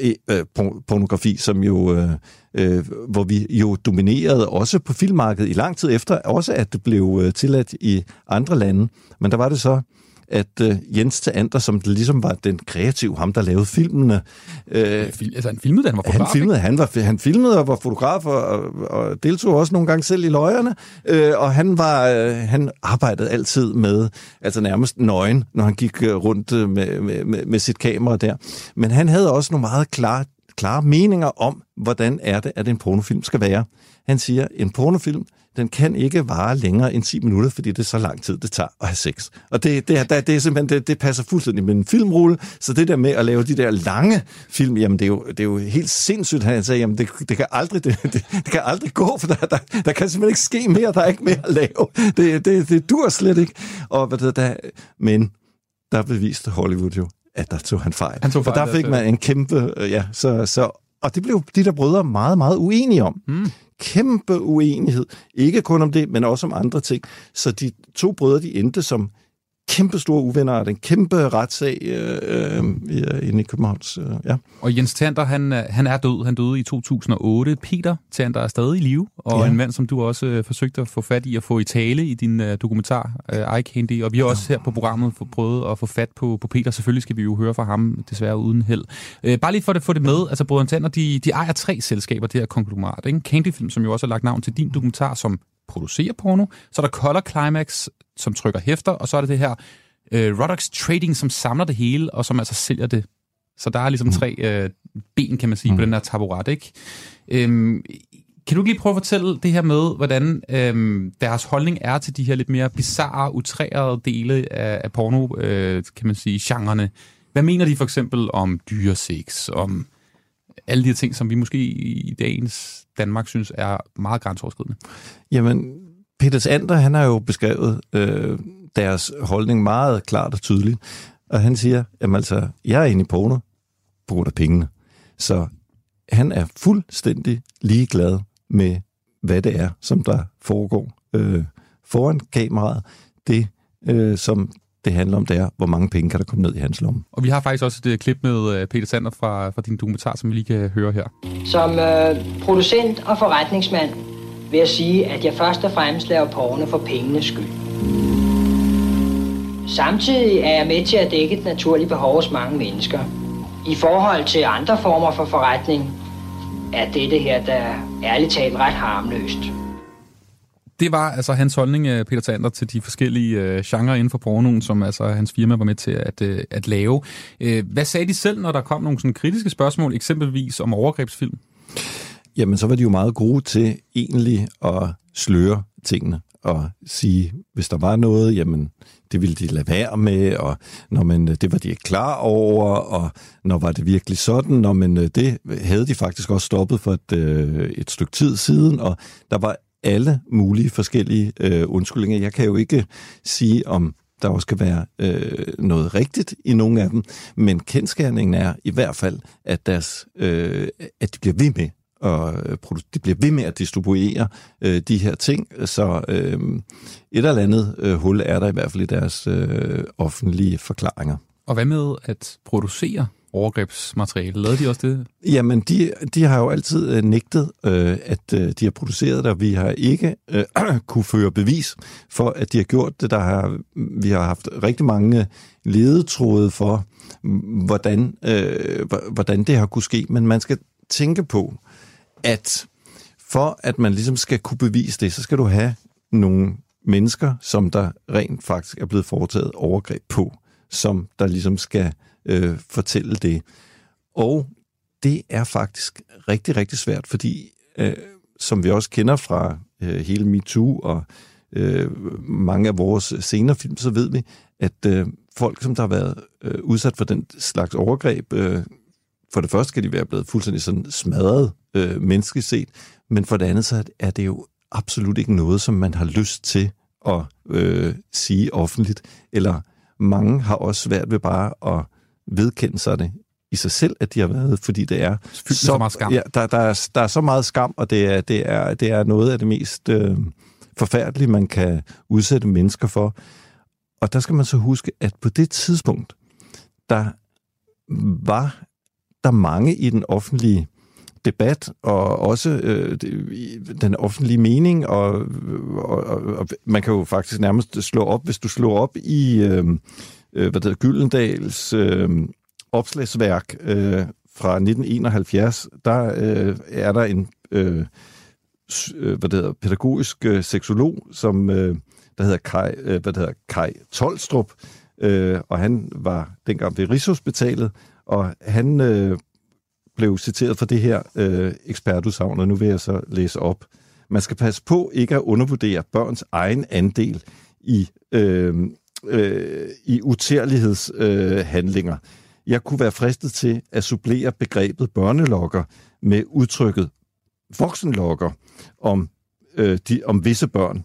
øh, øh pornografi, som jo, øh, øh, hvor vi jo dominerede også på filmmarkedet i lang tid efter, også at det blev øh, tilladt i andre lande. Men der var det så, at øh, Jens Teander, som ligesom var den kreative, ham der lavede filmene... Øh, altså han filmede, han var fotograf, han filmede, han, var, han filmede og var fotograf og, og deltog også nogle gange selv i løjerne, øh, og han var øh, han arbejdede altid med, altså nærmest nøgen, når han gik øh, rundt øh, med, med, med, med sit kamera der. Men han havde også nogle meget klare, klare meninger om, hvordan er det, at en pornofilm skal være. Han siger, en pornofilm, den kan ikke vare længere end 10 minutter, fordi det er så lang tid, det tager at have sex. Og det, det, det, det er simpelthen, det, det passer fuldstændig med en filmrulle, så det der med at lave de der lange film, jamen det er jo, det er jo helt sindssygt, han sagde, jamen det, det, kan aldrig, det, det, det kan aldrig gå, for der, der, der kan simpelthen ikke ske mere, der er ikke mere at lave. Det, det, det dur slet ikke. Og, hvad det, der, men der beviste Hollywood jo, at der tog han fejl. Han tog fejl for der fik man en kæmpe, ja, så, så og det blev de der brødre meget, meget uenige om. Mm kæmpe uenighed. Ikke kun om det, men også om andre ting. Så de to brødre, de endte som kæmpe store uvenner af den kæmpe retssag øh, øh, inde i Københavns. Øh, ja. Og Jens Tander, han, han er død. Han døde i 2008. Peter Tander er stadig i live, og ja. en mand, som du også øh, forsøgte at få fat i at få i tale i din øh, dokumentar, øh, Eye Candy. Og vi har også her på programmet for, prøvet at få fat på, på Peter. Selvfølgelig skal vi jo høre fra ham, desværre uden held. Øh, bare lige for at få det med, altså Brødren Tander, de, de ejer tre selskaber, det her konglomerat. Ikke? Candy Film, som jo også har lagt navn til din dokumentar, som producerer porno. Så er der Color Climax, som trykker hæfter, og så er der det her øh, Rodox Trading, som samler det hele, og som altså sælger det. Så der er ligesom mm. tre øh, ben, kan man sige, mm. på den her taburet, ikke? Øhm, kan du lige prøve at fortælle det her med, hvordan øhm, deres holdning er til de her lidt mere bizarre, utrærede dele af, af porno, øh, kan man sige, genrerne? Hvad mener de for eksempel om dyresex, om alle de her ting, som vi måske i dagens Danmark synes er meget grænseoverskridende? Jamen, Peters Ander, han har jo beskrevet øh, deres holdning meget klart og tydeligt. Og han siger, jamen altså, jeg er inde i porno på grund af pengene. Så han er fuldstændig ligeglad med, hvad det er, som der foregår øh, foran kameraet. Det, øh, som det handler om, det er, hvor mange penge kan der komme ned i hans lomme. Og vi har faktisk også et klip med øh, Peter Sander fra, fra din dokumentar, som vi lige kan høre her. Som øh, producent og forretningsmand vil jeg sige, at jeg først og fremmest laver porno for pengenes skyld. Samtidig er jeg med til at dække et naturligt behov hos mange mennesker. I forhold til andre former for forretning, er dette her da ærligt talt ret harmløst. Det var altså hans holdning, øh, Peter Tander, til de forskellige øh, genrer inden for pornoen, som altså hans firma var med til at, øh, at lave. Øh, hvad sagde de selv, når der kom nogle sådan kritiske spørgsmål, eksempelvis om overgrebsfilm? Jamen, så var de jo meget gode til egentlig at sløre tingene og sige, hvis der var noget, jamen, det ville de lade være med, og når man, øh, det var de ikke klar over, og når var det virkelig sådan, når man, øh, det havde de faktisk også stoppet for et, et stykke tid siden, og der var alle mulige forskellige øh, undskyldninger. Jeg kan jo ikke sige, om der også kan være øh, noget rigtigt i nogle af dem, men kendskærningen er i hvert fald, at, deres, øh, at de bliver ved med øh, og de bliver ved med at distribuere øh, de her ting, så øh, et eller andet øh, hul er der i hvert fald i deres øh, offentlige forklaringer. Og hvad med at producere overgrebsmateriale? Lavede de også det? Jamen, de, de har jo altid øh, nægtet, øh, at øh, de har produceret det, og vi har ikke øh, kunne føre bevis for, at de har gjort det. Der har, vi har haft rigtig mange ledetråde for, hvordan, øh, hvordan det har kunne ske, men man skal tænke på, at for at man ligesom skal kunne bevise det, så skal du have nogle mennesker, som der rent faktisk er blevet foretaget overgreb på, som der ligesom skal øh, Øh, fortælle det. Og det er faktisk rigtig, rigtig svært, fordi øh, som vi også kender fra øh, hele MeToo og øh, mange af vores senere film, så ved vi, at øh, folk, som der har været øh, udsat for den slags overgreb, øh, for det første kan de være blevet fuldstændig sådan smadret øh, menneskeligt set, men for det andet så er det jo absolut ikke noget, som man har lyst til at øh, sige offentligt, eller mange har også svært ved bare at vedkende sig det i sig selv, at de har været, fordi det er så, så meget skam. Ja, der, der, er, der er så meget skam, og det er, det er, det er noget af det mest øh, forfærdelige, man kan udsætte mennesker for. Og der skal man så huske, at på det tidspunkt, der var der mange i den offentlige debat, og også øh, den offentlige mening, og, og, og, og man kan jo faktisk nærmest slå op, hvis du slår op i øh, øh hvad det hedder, Gyldendals øh, opslagsværk øh, fra 1971, der øh, er der en øh, øh, hvad det hedder, pædagogisk øh, seksolog, som øh, der hedder Kai, øh, hvad det hedder, Kai Tolstrup, øh, og han var dengang ved Rigshospitalet, og han øh, blev citeret for det her øh, ekspertudsagn, og nu vil jeg så læse op. Man skal passe på ikke at undervurdere børns egen andel i, øh, øh, i utærlighedshandlinger. Øh, jeg kunne være fristet til at supplere begrebet børnelokker med udtrykket voksenlokker om, øh, de, om visse børn.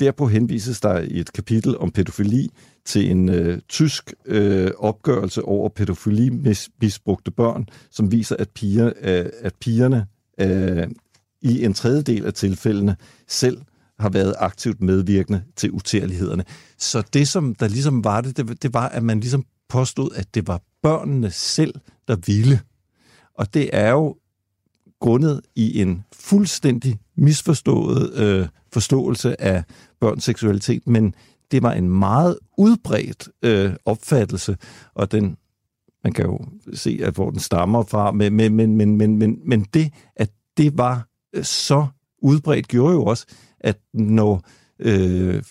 Derpå henvises der i et kapitel om pædofili til en øh, tysk øh, opgørelse over pædofilimisbrugte børn, som viser, at, piger, øh, at pigerne øh, i en tredjedel af tilfældene selv har været aktivt medvirkende til utærlighederne. Så det, som der ligesom var det, det, det var, at man ligesom påstod, at det var børnene selv, der ville. Og det er jo grundet i en fuldstændig misforstået øh, forståelse af børns seksualitet, men det var en meget udbredt øh, opfattelse, og den man kan jo se, at hvor den stammer fra, men, men, men, men, men, men, men det, at det var øh, så udbredt, gjorde jo også, at når øh,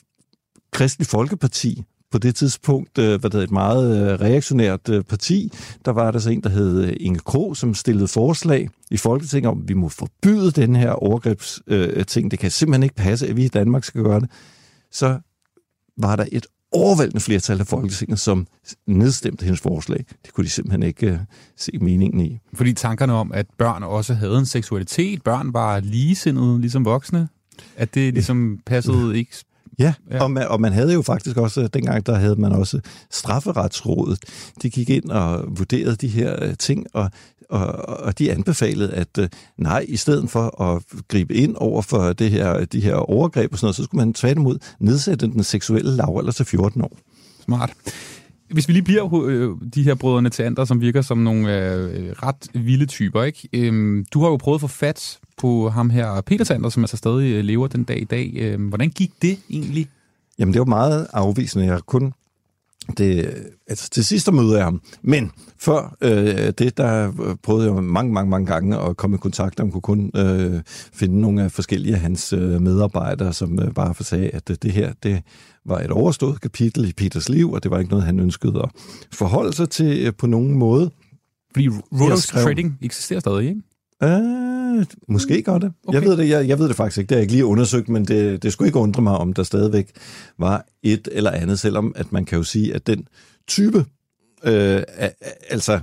Kristelig Folkeparti på det tidspunkt, øh, hvad det et meget øh, reaktionært øh, parti, der var der så en, der hed øh, Inge Kro, som stillede forslag i Folketinget om, at vi må forbyde den her overgrebsting. Øh, det kan simpelthen ikke passe, at vi i Danmark skal gøre det. Så var der et overvældende flertal af Folketinget, som nedstemte hendes forslag. Det kunne de simpelthen ikke øh, se meningen i. Fordi tankerne om, at børn også havde en seksualitet, børn var ligesindede ligesom voksne, at det ligesom passede ikke Ja, ja. Og, man, og man havde jo faktisk også, dengang der havde man også strafferetsrådet. De gik ind og vurderede de her uh, ting, og, og, og de anbefalede, at uh, nej, i stedet for at gribe ind over for det her, de her overgreb og sådan noget, så skulle man tværtimod nedsætte den seksuelle lavalder til 14 år. Smart. Hvis vi lige bliver øh, de her brødrene til andre, som virker som nogle øh, ret vilde typer, ikke? Øhm, du har jo prøvet at få fat på ham her, Peter Sander, som altså stadig øh, lever den dag i dag. Øhm, hvordan gik det egentlig? Jamen, det var meget afvisende. Jeg har kun det, altså til sidst møde jeg ham. Men før øh, det, der prøvede jeg mange, mange, mange gange at komme i kontakt, og kunne kun øh, finde nogle af forskellige af hans øh, medarbejdere, som øh, bare for sagde, at det her, det var et overstået kapitel i Peters liv, og det var ikke noget, han ønskede at forholde sig til øh, på nogen måde. Fordi Rodos Trading eksisterer stadig, ikke? Øh, måske godt det. Okay. Jeg, ved det jeg, jeg ved det faktisk ikke. Det har jeg ikke lige undersøgt, men det, det skulle ikke undre mig, om der stadigvæk var et eller andet, selvom at man kan jo sige, at den type, øh, altså,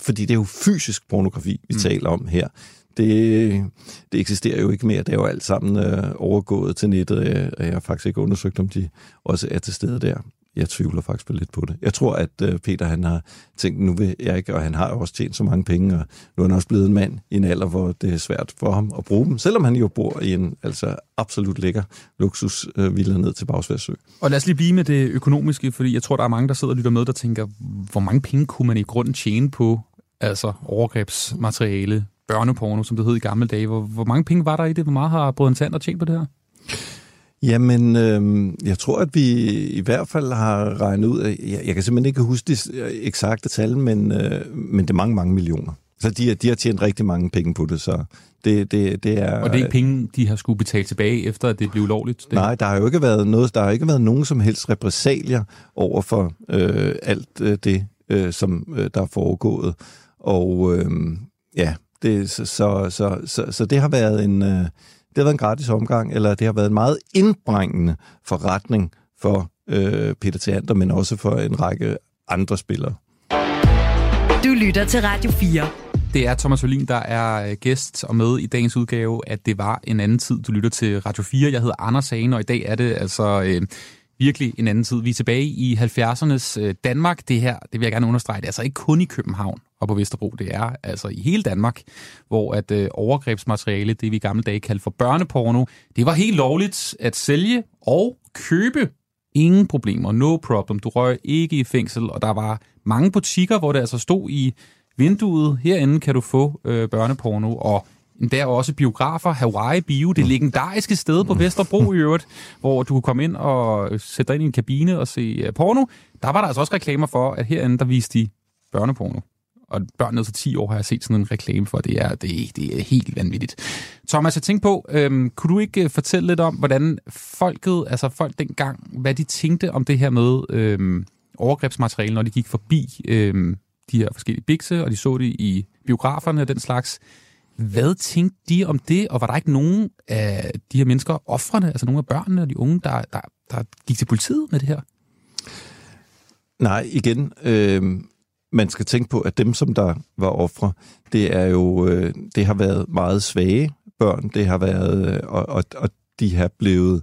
fordi det er jo fysisk pornografi, vi mm. taler om her, det, det eksisterer jo ikke mere. Det er jo alt sammen øh, overgået til nettet, og jeg har faktisk ikke undersøgt, om de også er til stede der jeg tvivler faktisk lidt på det. Jeg tror, at øh, Peter han har tænkt, nu vil jeg ikke, og han har også tjent så mange penge, og nu er han også blevet en mand i en alder, hvor det er svært for ham at bruge dem, selvom han jo bor i en altså absolut lækker luksusvilla øh, ned til Bagsværsø. Og lad os lige blive med det økonomiske, fordi jeg tror, der er mange, der sidder og lytter med, der tænker, hvor mange penge kunne man i grunden tjene på altså overgrebsmateriale, børneporno, som det hed i gamle dage. Hvor, hvor mange penge var der i det? Hvor meget har Brødren Sander tjent på det her? Jamen, øh, jeg tror, at vi i hvert fald har regnet ud af, jeg, jeg kan simpelthen ikke huske de eksakte tal, men, øh, men det er mange, mange millioner. Så de, de har tjent rigtig mange penge på det, så det, det, det er... Og det er ikke penge, de har skulle betale tilbage, efter at det blev ulovligt? Det... Nej, der har jo ikke været noget, der har ikke været nogen som helst repressalier over for øh, alt øh, det, øh, som øh, der er foregået. Og øh, ja, det, så, så, så, så, så det har været en... Øh, det har været en gratis omgang, eller det har været en meget indbringende forretning for øh, Peter Theander, men også for en række andre spillere. Du lytter til Radio 4. Det er Thomas Wallin, der er øh, gæst og med i dagens udgave, at det var en anden tid. Du lytter til Radio 4. Jeg hedder Anders Hane, og i dag er det altså øh, virkelig en anden tid. Vi er tilbage i 70'ernes øh, Danmark. Det her, det vil jeg gerne understrege, det er altså ikke kun i København og på Vesterbro. Det er altså i hele Danmark, hvor at øh, overgrebsmateriale, det vi i gamle dage kaldte for børneporno, det var helt lovligt at sælge og købe. Ingen problemer, no problem. Du røg ikke i fængsel, og der var mange butikker, hvor det altså stod i vinduet, herinde kan du få øh, børneporno, og der også biografer, Hawaii Bio, det legendariske sted på Vesterbro i øvrigt, hvor du kunne komme ind og sætte dig ind i en kabine og se øh, porno. Der var der altså også reklamer for, at herinde der viste de børneporno. Og børn ned til 10 år har jeg set sådan en reklame for, det er, det, det er helt vanvittigt. Thomas, jeg tænkte på, øhm, kunne du ikke øh, fortælle lidt om, hvordan folket, altså folk dengang, hvad de tænkte om det her med øhm, overgrebsmateriale, når de gik forbi øhm, de her forskellige bikse, og de så det i biograferne og den slags. Hvad tænkte de om det, og var der ikke nogen af de her mennesker, offrene, altså nogle af børnene og de unge, der, der, der gik til politiet med det her? Nej, igen, øh, man skal tænke på, at dem, som der var ofre, det er jo, øh, det har været meget svage børn, det har været, øh, og, og, og de har blevet,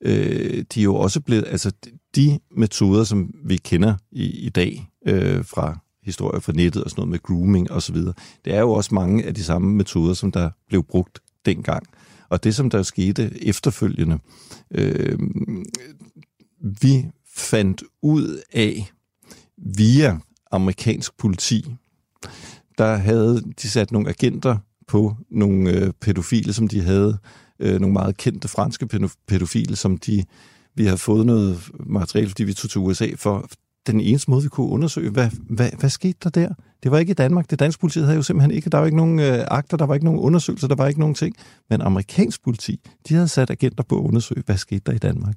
øh, de er jo også blevet, altså de metoder, som vi kender i, i dag øh, fra historier fra nettet og sådan noget med grooming osv., det er jo også mange af de samme metoder, som der blev brugt dengang. Og det, som der skete efterfølgende, øh, vi fandt ud af via amerikansk politi, der havde de sat nogle agenter på nogle øh, pædofile, som de havde, øh, nogle meget kendte franske pædofile, som de, vi har fået noget materiale, fordi vi tog til USA for den eneste måde, vi kunne undersøge, hvad, hvad, hvad skete der der? Det var ikke i Danmark. Det danske politi havde jo simpelthen ikke, der var ikke nogen øh, akter, der var ikke nogen undersøgelser, der var ikke nogen ting. Men amerikansk politi, de havde sat agenter på at undersøge, hvad skete der i Danmark.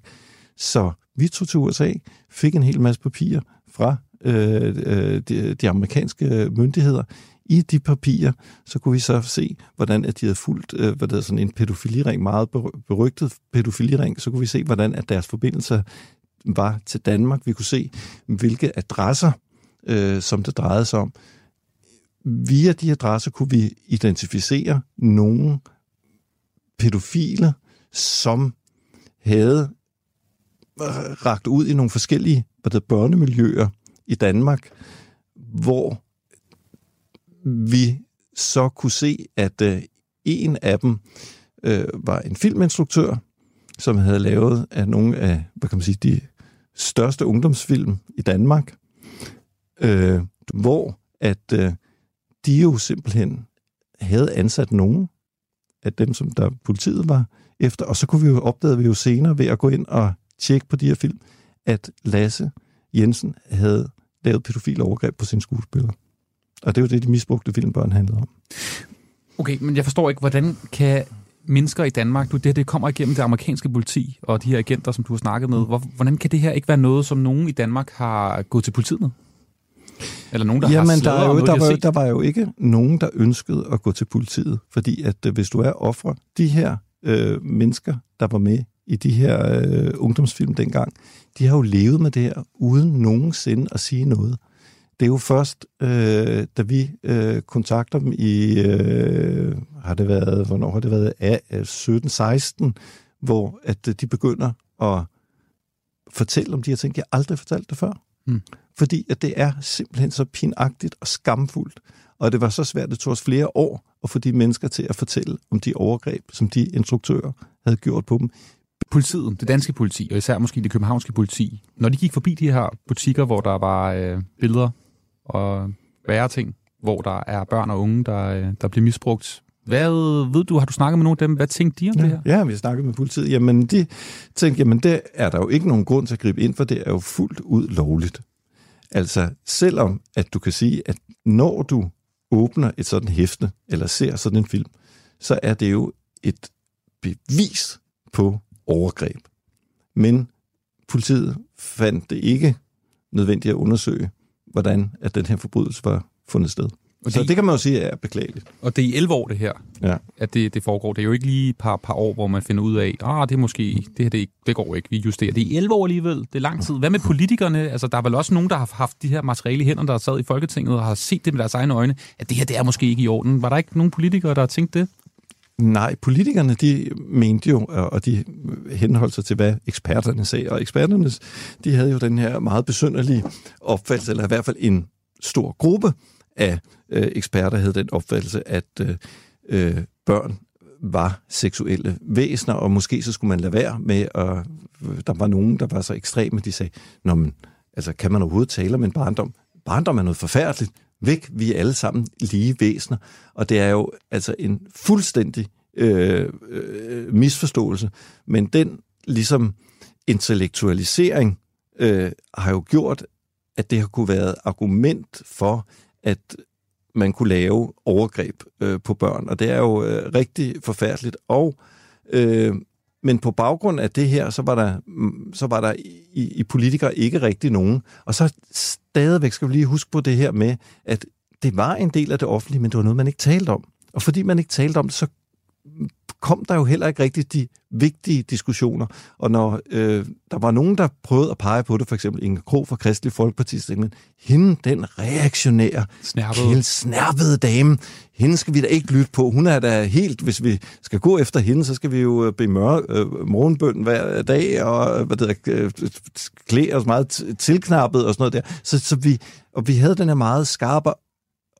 Så vi tog til USA, fik en hel masse papirer fra øh, øh, de, de amerikanske myndigheder. I de papirer, så kunne vi så se, hvordan at de havde fulgt øh, hvad der er sådan en pædofiliring, meget berygtet pædofiliring, så kunne vi se, hvordan at deres forbindelser var til Danmark. Vi kunne se, hvilke adresser, øh, som det drejede sig om. Via de adresser kunne vi identificere nogle pædofile, som havde øh, ragt ud i nogle forskellige hvad det, børnemiljøer i Danmark, hvor vi så kunne se, at øh, en af dem øh, var en filminstruktør, som havde lavet af nogle af, hvad kan man sige, de største ungdomsfilm i Danmark, øh, hvor at øh, de jo simpelthen havde ansat nogen af dem, som der politiet var efter, og så kunne vi jo opdage vi jo senere ved at gå ind og tjekke på de her film, at Lasse Jensen havde lavet pædofile overgreb på sin skuespiller. Og det var det, de misbrugte filmbørn handlede om. Okay, men jeg forstår ikke, hvordan kan mennesker i Danmark, du, det, det kommer igennem det amerikanske politi og de her agenter, som du har snakket med. Hvor, hvordan kan det her ikke være noget, som nogen i Danmark har gået til politiet med? Eller nogen, der Jamen, har der, er jo, noget, der, var, der var jo ikke nogen, der ønskede at gå til politiet, fordi at øh, hvis du er offer, de her øh, mennesker, der var med i de her øh, ungdomsfilm dengang, de har jo levet med det her, uden nogensinde at sige noget. Det er jo først, øh, da vi øh, kontakter dem i, øh, har det været, hvornår har det været, af 17-16, hvor at øh, de begynder at fortælle om de her ting. Jeg aldrig fortalt det før. Mm. Fordi at det er simpelthen så pinagtigt og skamfuldt. Og det var så svært, det tog os flere år at få de mennesker til at fortælle om de overgreb, som de instruktører havde gjort på dem. Politiet, det danske politi, og især måske det københavnske politi, når de gik forbi de her butikker, hvor der var øh, billeder og værre ting, hvor der er børn og unge, der, øh, der bliver misbrugt. Hvad ved du, har du snakket med nogle af dem? Hvad tænkte de om det her? Ja, vi har snakket med politiet. Jamen, de tænkte, jamen, det er der jo ikke nogen grund til at gribe ind, for det er jo fuldt ud lovligt. Altså, selvom at du kan sige, at når du åbner et sådan hæfte, eller ser sådan en film, så er det jo et bevis på overgreb. Men politiet fandt det ikke nødvendigt at undersøge, hvordan at den her forbrydelse var fundet sted. Og Så det- det kan man jo sige er beklageligt. Og det er i 11 år, det her, Ja. at det, det foregår. Det er jo ikke lige et par, par år, hvor man finder ud af, ah, det er måske, det her, det, det går ikke, vi justerer. Det er i 11 år alligevel, det er lang tid. Hvad med politikerne? Altså, der er vel også nogen, der har haft de her materiale i hænderne, der sad i Folketinget og har set det med deres egne øjne, at det her, det er måske ikke i orden. Var der ikke nogen politikere, der har tænkt det? Nej, politikerne de mente jo, og de henholdt sig til, hvad eksperterne sagde. Og eksperterne de havde jo den her meget besynderlige opfattelse, eller i hvert fald en stor gruppe af øh, eksperter havde den opfattelse, at øh, øh børn var seksuelle væsener, og måske så skulle man lade være med, at øh, der var nogen, der var så ekstreme, de sagde, Nå, men, altså, kan man overhovedet tale om en barndom? Barndom er noget forfærdeligt. Væk, vi er alle sammen lige væsener. Og det er jo altså en fuldstændig øh, øh, misforståelse. Men den ligesom intellektualisering øh, har jo gjort, at det har kunne være argument for, at man kunne lave overgreb øh, på børn. Og det er jo øh, rigtig forfærdeligt. Og øh, men på baggrund af det her, så var der, mm, så var der i, i politikere ikke rigtig nogen. Og så stadigvæk skal vi lige huske på det her med, at det var en del af det offentlige, men det var noget, man ikke talte om. Og fordi man ikke talte om det, så kom der jo heller ikke rigtig de vigtige diskussioner. Og når øh, der var nogen, der prøvede at pege på det, for eksempel Inge Krog fra Kristelig Folkeparti, så man, hende, den reaktionære, Snærpede. snærpede dame, hende skal vi da ikke lytte på. Hun er da helt, hvis vi skal gå efter hende, så skal vi jo øh, bede mør, øh, morgenbøn hver dag, og øh, hvad det er, øh, klæde os meget tilknappet og sådan noget der. Så, så vi, og vi havde den her meget skarpe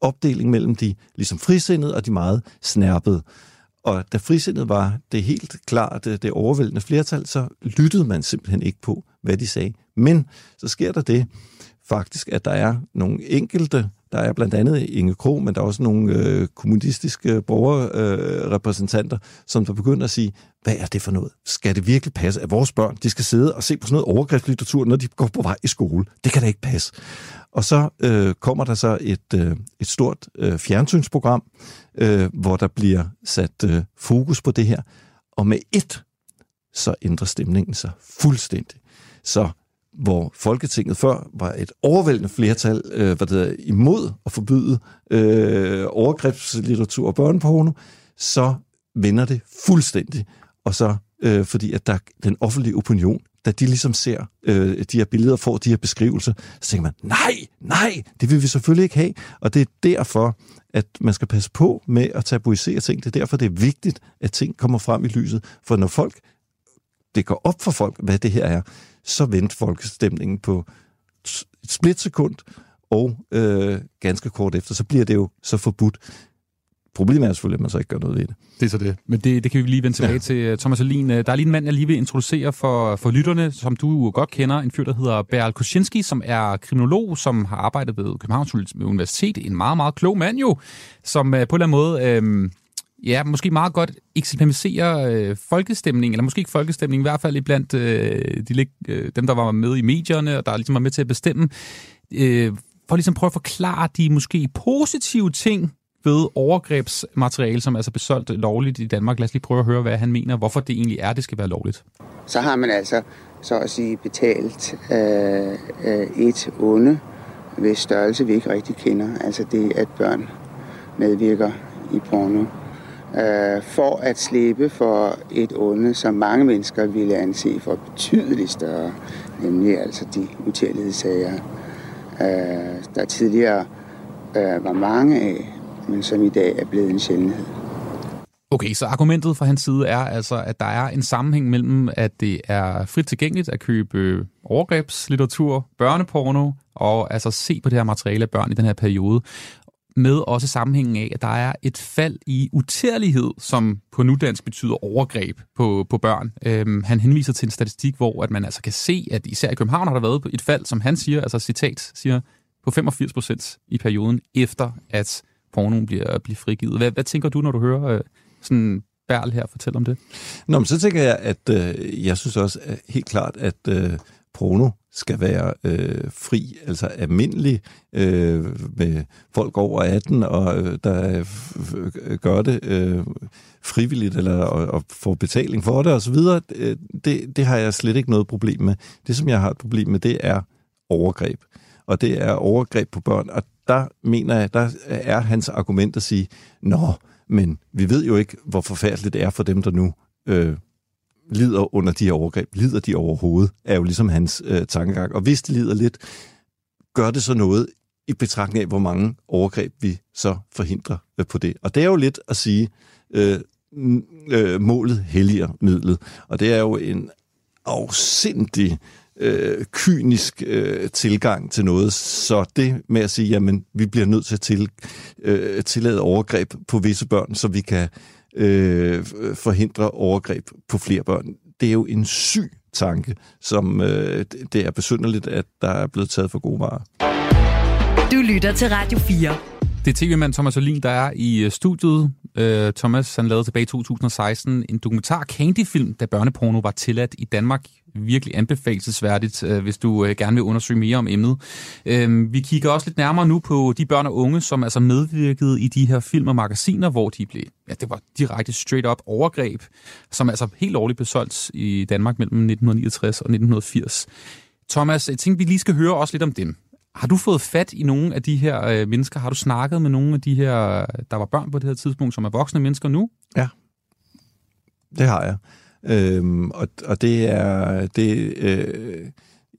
opdeling mellem de ligesom frisindede og de meget snærpede. Og da frisindet var det helt klart det, det overvældende flertal, så lyttede man simpelthen ikke på, hvad de sagde. Men så sker der det faktisk, at der er nogle enkelte, der er blandt andet Inge Kro, men der er også nogle øh, kommunistiske borgerrepræsentanter, øh, repræsentanter, som der begynder at sige, hvad er det for noget? Skal det virkelig passe, at vores børn de skal sidde og se på sådan noget overgrebslitteratur, når de går på vej i skole? Det kan da ikke passe. Og så øh, kommer der så et, øh, et stort øh, fjernsynsprogram, øh, hvor der bliver sat øh, fokus på det her. Og med et, så ændrer stemningen sig fuldstændig. Så hvor Folketinget før var et overvældende flertal øh, hvad det er, imod at forbyde øh, overgrebslitteratur og børneporno, så vender det fuldstændig. Og så, øh, fordi at der, den offentlige opinion, da de ligesom ser øh, de her billeder og får de her beskrivelser, så tænker man, nej, nej, det vil vi selvfølgelig ikke have. Og det er derfor, at man skal passe på med at tabuisere ting. Det er derfor, det er vigtigt, at ting kommer frem i lyset. For når folk, det går op for folk, hvad det her er, så vendte folkestemningen på et splitsekund, og øh, ganske kort efter, så bliver det jo så forbudt. Problemet er selvfølgelig, at man så ikke gør noget ved det. Det er så det. Men det, det kan vi lige vende tilbage ja. til. Øh, Thomas Alin, der er lige en mand, jeg lige vil introducere for, for lytterne, som du godt kender. En fyr, der hedder Beryl Kuczynski, som er kriminolog, som har arbejdet ved Københavns Universitet. En meget, meget klog mand jo, som øh, på en eller anden måde... Øh, ja, måske meget godt eksemplificerer øh, folkestemning, eller måske ikke folkestemning, i hvert fald blandt øh, de, øh, dem, der var med i medierne, og der ligesom var med til at bestemme, øh, for ligesom prøve at forklare de måske positive ting ved overgrebsmateriale, som er altså besolgt lovligt i Danmark. Lad os lige prøve at høre, hvad han mener, hvorfor det egentlig er, det skal være lovligt. Så har man altså, så at sige, betalt øh, øh, et onde, ved størrelse vi ikke rigtig kender. Altså det, at børn medvirker i porno. Øh, for at slippe for et onde, som mange mennesker ville anse for betydeligt større, nemlig altså de utallighedssager, øh, der tidligere øh, var mange af, men som i dag er blevet en sjældenhed. Okay, så argumentet fra hans side er altså, at der er en sammenhæng mellem, at det er frit tilgængeligt at købe overgrebslitteratur, børneporno, og altså se på det her materiale af børn i den her periode, med også sammenhængen af, at der er et fald i utærlighed, som på nudansk betyder overgreb på, på børn. Øhm, han henviser til en statistik, hvor at man altså kan se, at især i København har der været et fald, som han siger, altså citat, siger, på 85 procent i perioden efter, at pornoen bliver, bliver frigivet. Hvad, hvad tænker du, når du hører øh, sådan Berl her fortælle om det? Nå, men så tænker jeg, at øh, jeg synes også at helt klart, at øh, porno skal være øh, fri, altså almindelig øh, med folk over 18, og øh, der øh, gør det øh, frivilligt, eller og, og får betaling for det osv., det, øh, det, det har jeg slet ikke noget problem med. Det, som jeg har et problem med, det er overgreb. Og det er overgreb på børn, og der mener jeg, der er hans argument at sige, nå, men vi ved jo ikke, hvor forfærdeligt det er for dem, der nu øh, lider under de her overgreb. Lider de overhovedet, er jo ligesom hans øh, tankegang. Og hvis de lider lidt, gør det så noget i betragtning af, hvor mange overgreb vi så forhindrer øh, på det. Og det er jo lidt at sige, øh, øh, målet helliger midlet. Og det er jo en afsindig øh, kynisk øh, tilgang til noget. Så det med at sige, jamen, vi bliver nødt til at til, øh, tillade overgreb på visse børn, så vi kan øh, forhindre overgreb på flere børn, det er jo en syg tanke, som øh, det er besynderligt, at der er blevet taget for gode varer. Du lytter til Radio 4. Det er tv-mand Thomas Olin, der er i øh, studiet. Uh, Thomas han lavede tilbage i 2016 en dokumentar Candy-film, da børneporno var tilladt i Danmark. Virkelig anbefalesværdigt, uh, hvis du uh, gerne vil undersøge mere om emnet. Uh, vi kigger også lidt nærmere nu på de børn og unge, som altså medvirkede i de her film og magasiner, hvor de blev, ja, det var direkte straight up overgreb, som altså helt lovligt solgt i Danmark mellem 1969 og 1980. Thomas, jeg tænkte, vi lige skal høre også lidt om dem. Har du fået fat i nogle af de her øh, mennesker? Har du snakket med nogle af de her, der var børn på det her tidspunkt, som er voksne mennesker nu? Ja, det har jeg. Øhm, og, og det er, det, øh,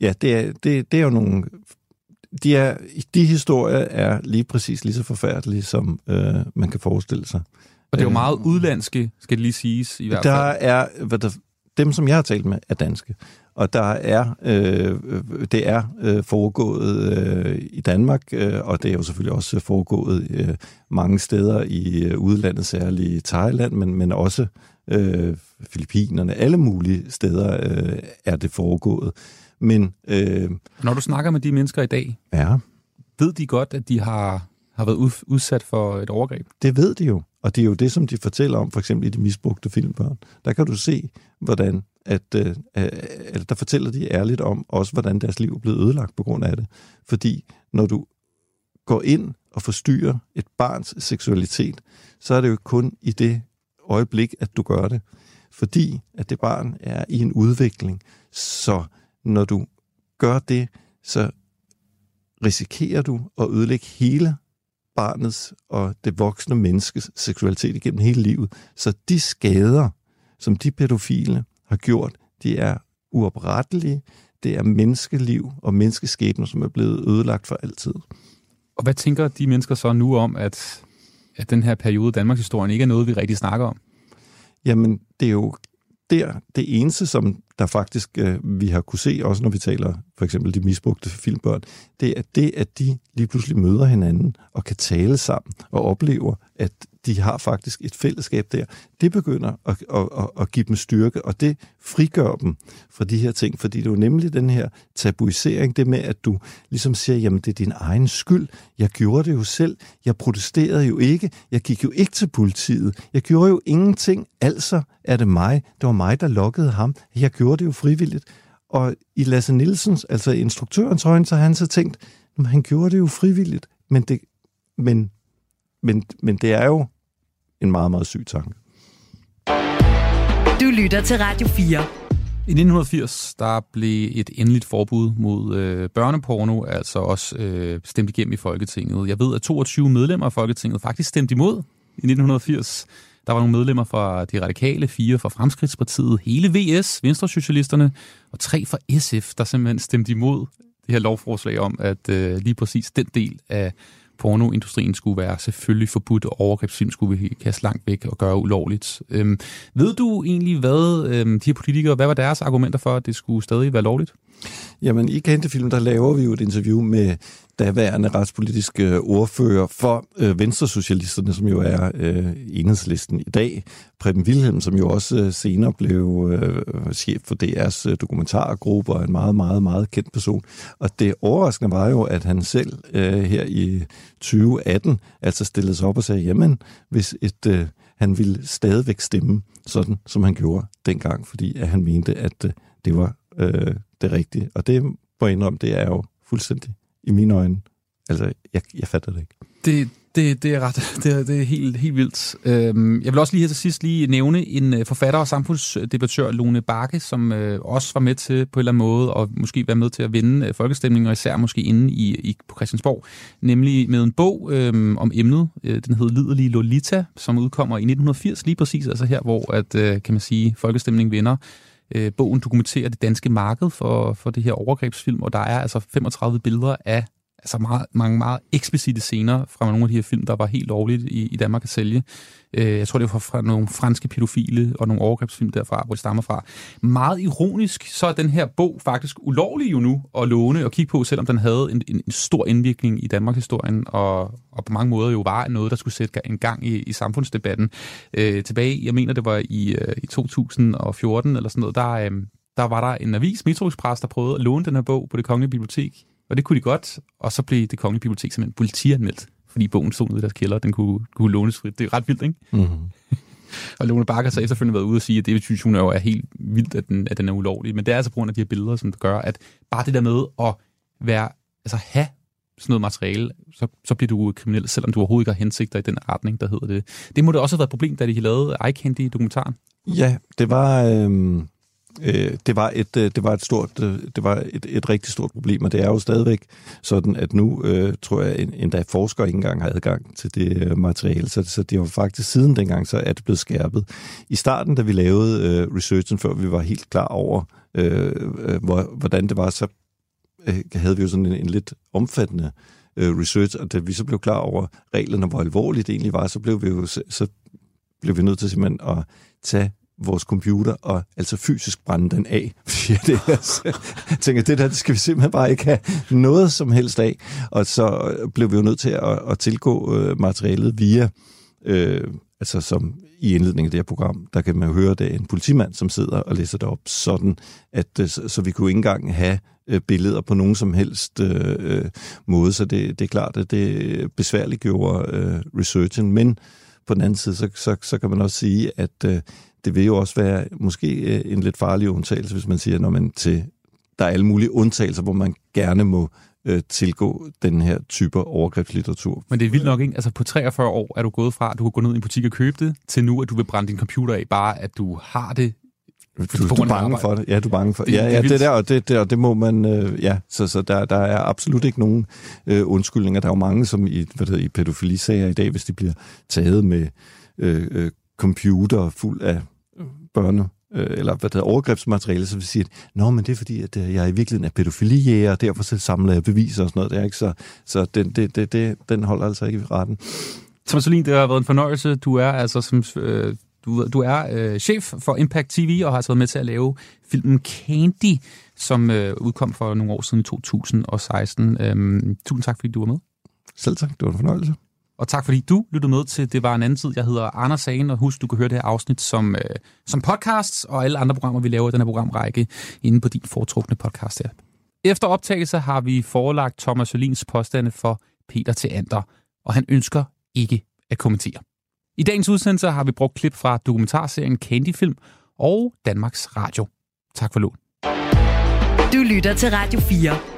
ja, det er, det, det er jo nogle, de, er, de historier er lige præcis lige så forfærdelige, som øh, man kan forestille sig. Og det er jo meget øhm, udlandske, skal det lige siges i hvert fald. Der er, hvad der, dem som jeg har talt med, er danske. Og der er, øh, det er øh, foregået øh, i Danmark, øh, og det er jo selvfølgelig også foregået øh, mange steder i øh, udlandet, særligt i Thailand, men, men også øh, Filippinerne, alle mulige steder øh, er det foregået. Men, øh, Når du snakker med de mennesker i dag, ja. ved de godt, at de har, har været udsat for et overgreb? Det ved de jo. Og det er jo det, som de fortæller om, for eksempel i de misbrugte filmbørn. Der kan du se, hvordan at, øh, øh at der fortæller de ærligt om også, hvordan deres liv er blevet ødelagt på grund af det. Fordi når du går ind og forstyrrer et barns seksualitet, så er det jo kun i det øjeblik, at du gør det. Fordi at det barn er i en udvikling. Så når du gør det, så risikerer du at ødelægge hele barnets og det voksne menneskes seksualitet igennem hele livet. Så de skader, som de pædofile har gjort, de er uoprettelige. Det er menneskeliv og menneskeskæbner, som er blevet ødelagt for altid. Og hvad tænker de mennesker så nu om, at, at den her periode i Danmarks historie ikke er noget, vi rigtig snakker om? Jamen, det er jo der det eneste, som der faktisk øh, vi har kunne se, også når vi taler for eksempel de misbrugte filmbørn, det er det, at de lige pludselig møder hinanden og kan tale sammen og oplever, at de har faktisk et fællesskab der. Det begynder at, at, at, at give dem styrke, og det frigør dem fra de her ting, fordi det er jo nemlig den her tabuisering, det med, at du ligesom siger, jamen det er din egen skyld, jeg gjorde det jo selv, jeg protesterede jo ikke, jeg gik jo ikke til politiet, jeg gjorde jo ingenting, altså er det mig, det var mig, der lokkede ham, jeg gjorde det jo frivilligt. Og i Lasse Nielsens, altså instruktørens øjne, så har han så tænkt, at han gjorde det jo frivilligt, men det, men, men, men det er jo en meget, meget syg tanke. Du lytter til Radio 4. I 1980 der blev et endeligt forbud mod øh, børneporno altså også øh, stemt igennem i Folketinget. Jeg ved, at 22 medlemmer af Folketinget faktisk stemte imod i 1980. Der var nogle medlemmer fra De Radikale, fire fra Fremskridtspartiet, hele VS, Venstresocialisterne, og tre fra SF, der simpelthen stemte imod det her lovforslag om, at øh, lige præcis den del af pornoindustrien skulle være selvfølgelig forbudt, og overgrebsfilm skulle vi kaste langt væk og gøre ulovligt. Øhm, ved du egentlig, hvad øhm, de her politikere, hvad var deres argumenter for, at det skulle stadig være lovligt? Jamen, i Kendte Film, der laver vi jo et interview med daværende retspolitiske ordfører for øh, Venstresocialisterne, som jo er øh, enhedslisten i dag. Preben Wilhelm, som jo også øh, senere blev øh, chef for DR's øh, dokumentargruppe og en meget, meget, meget kendt person. Og det overraskende var jo, at han selv øh, her i 2018 altså stillede sig op og sagde, jamen, hvis et... Øh, han ville stadigvæk stemme sådan, som han gjorde dengang, fordi at han mente, at øh, det var øh, det rigtige. Og det på jeg indrømme, det er jo fuldstændig i mine øjne. Altså, jeg, jeg fatter det ikke. Det, det, det er ret. Det er, det er helt, helt vildt. Øhm, jeg vil også lige her til sidst lige nævne en øh, forfatter og samfundsdebattør, Lone Bakke, som øh, også var med til på en eller anden måde, og måske være med til at vinde øh, folkestemningen, og især måske inde i, i, på Christiansborg, nemlig med en bog øh, om emnet. Øh, den hedder Liderlige Lolita, som udkommer i 1980, lige præcis, altså her, hvor at, øh, kan man sige, folkestemningen vinder. Øh, bogen dokumenterer det danske marked for, for det her overgrebsfilm, og der er altså 35 billeder af altså meget, mange meget eksplicite scener fra nogle af de her film, der var helt lovligt i, i Danmark at sælge. Øh, jeg tror, det var fra nogle franske pædofile og nogle overgrebsfilm derfra, hvor det stammer fra. Meget ironisk, så er den her bog faktisk ulovlig jo nu at låne og kigge på, selvom den havde en, en, en stor indvirkning i Danmarks historien, og, og på mange måder jo var noget, der skulle sætte en gang i, i samfundsdebatten. Øh, tilbage, jeg mener, det var i, øh, i 2014 eller sådan noget, der, øh, der var der en avis, Metro Express, der prøvede at låne den her bog på det kongelige bibliotek og det kunne de godt, og så blev det kongelige bibliotek simpelthen politianmeldt, fordi bogen stod nede i deres kælder, den kunne, kunne lånes frit. Det er ret vildt, ikke? Mm-hmm. og Lone Bakker så efterfølgende været ude og sige, at det synes hun jo er helt vildt, at den, at den er ulovlig. Men det er altså på grund af de her billeder, som gør, at bare det der med at være, altså have sådan noget materiale, så, så bliver du kriminel, selvom du overhovedet ikke har hensigter i den retning, der hedder det. Det må det også have været et problem, da de lavede Eye Candy dokumentaren. Ja, det var... Øh øh, det var et øh, det var et stort øh, det var et, et rigtig stort problem og det er jo stadigvæk sådan at nu øh, tror jeg en, endda forskere ikke engang har adgang til det øh, materiale så, så det var faktisk siden dengang så er det blevet skærpet. I starten da vi lavede øh, researchen før vi var helt klar over øh, øh, hvor, hvordan det var så øh, havde vi jo sådan en, en lidt omfattende øh, research og da vi så blev klar over reglerne hvor alvorligt det egentlig var så blev vi jo så, så blev vi nødt til simpelthen at tage vores computer og altså fysisk brænde den af. det, altså, jeg tænker, det der det skal vi simpelthen bare ikke have noget som helst af. Og så blev vi jo nødt til at, at tilgå øh, materialet via, øh, altså som i indledningen af det her program, der kan man jo høre, det er en politimand, som sidder og læser det op, sådan at øh, så, så vi kunne ikke engang have øh, billeder på nogen som helst øh, øh, måde, så det, det er klart, at det besværliggjorde øh, researchen, men på den anden side, så, så, så kan man også sige, at øh, det vil jo også være måske øh, en lidt farlig undtagelse, hvis man siger, når man til der er alle mulige undtagelser, hvor man gerne må øh, tilgå den her type overgrebslitteratur. Men det er vildt nok, ikke? Altså på 43 år er du gået fra, at du kan gå ned i en butik og købe det, til nu, at du vil brænde din computer af, bare at du har det du, du er bange for det. Ja, du er bange for det. Ja, ja, det der, og det, der, det må man, øh, ja, så, så der, der er absolut ikke nogen øh, undskyldninger. Der er jo mange, som i, hvad det hedder, i pædofilisager i dag, hvis de bliver taget med øh, øh, computer fuld af børne øh, eller hvad der overgrebsmateriale, så vil sige, at Nå, men det er fordi, at øh, jeg i virkeligheden er pædofilijæger, og derfor så samler jeg beviser og sådan noget. Det er ikke så, så den, det, det, det, den holder altså ikke i retten. Thomas Solin, det har været en fornøjelse. Du er altså som, øh, du, du er øh, chef for Impact TV og har altså været med til at lave filmen Candy, som øh, udkom for nogle år siden i 2016. Øhm, tusind tak, fordi du var med. Selv tak, det var en fornøjelse. Og tak fordi du lyttede med til Det var en anden tid. Jeg hedder Anders Sagen, og husk, du kan høre det her afsnit som, øh, som podcast, og alle andre programmer, vi laver i den her programrække, inde på din foretrukne podcast her. Efter optagelse har vi forelagt Thomas Jolins påstande for Peter til Ander, og han ønsker ikke at kommentere. I dagens udsendelse har vi brugt klip fra dokumentarserien Candyfilm og Danmarks Radio. Tak for lån. Du lytter til Radio 4.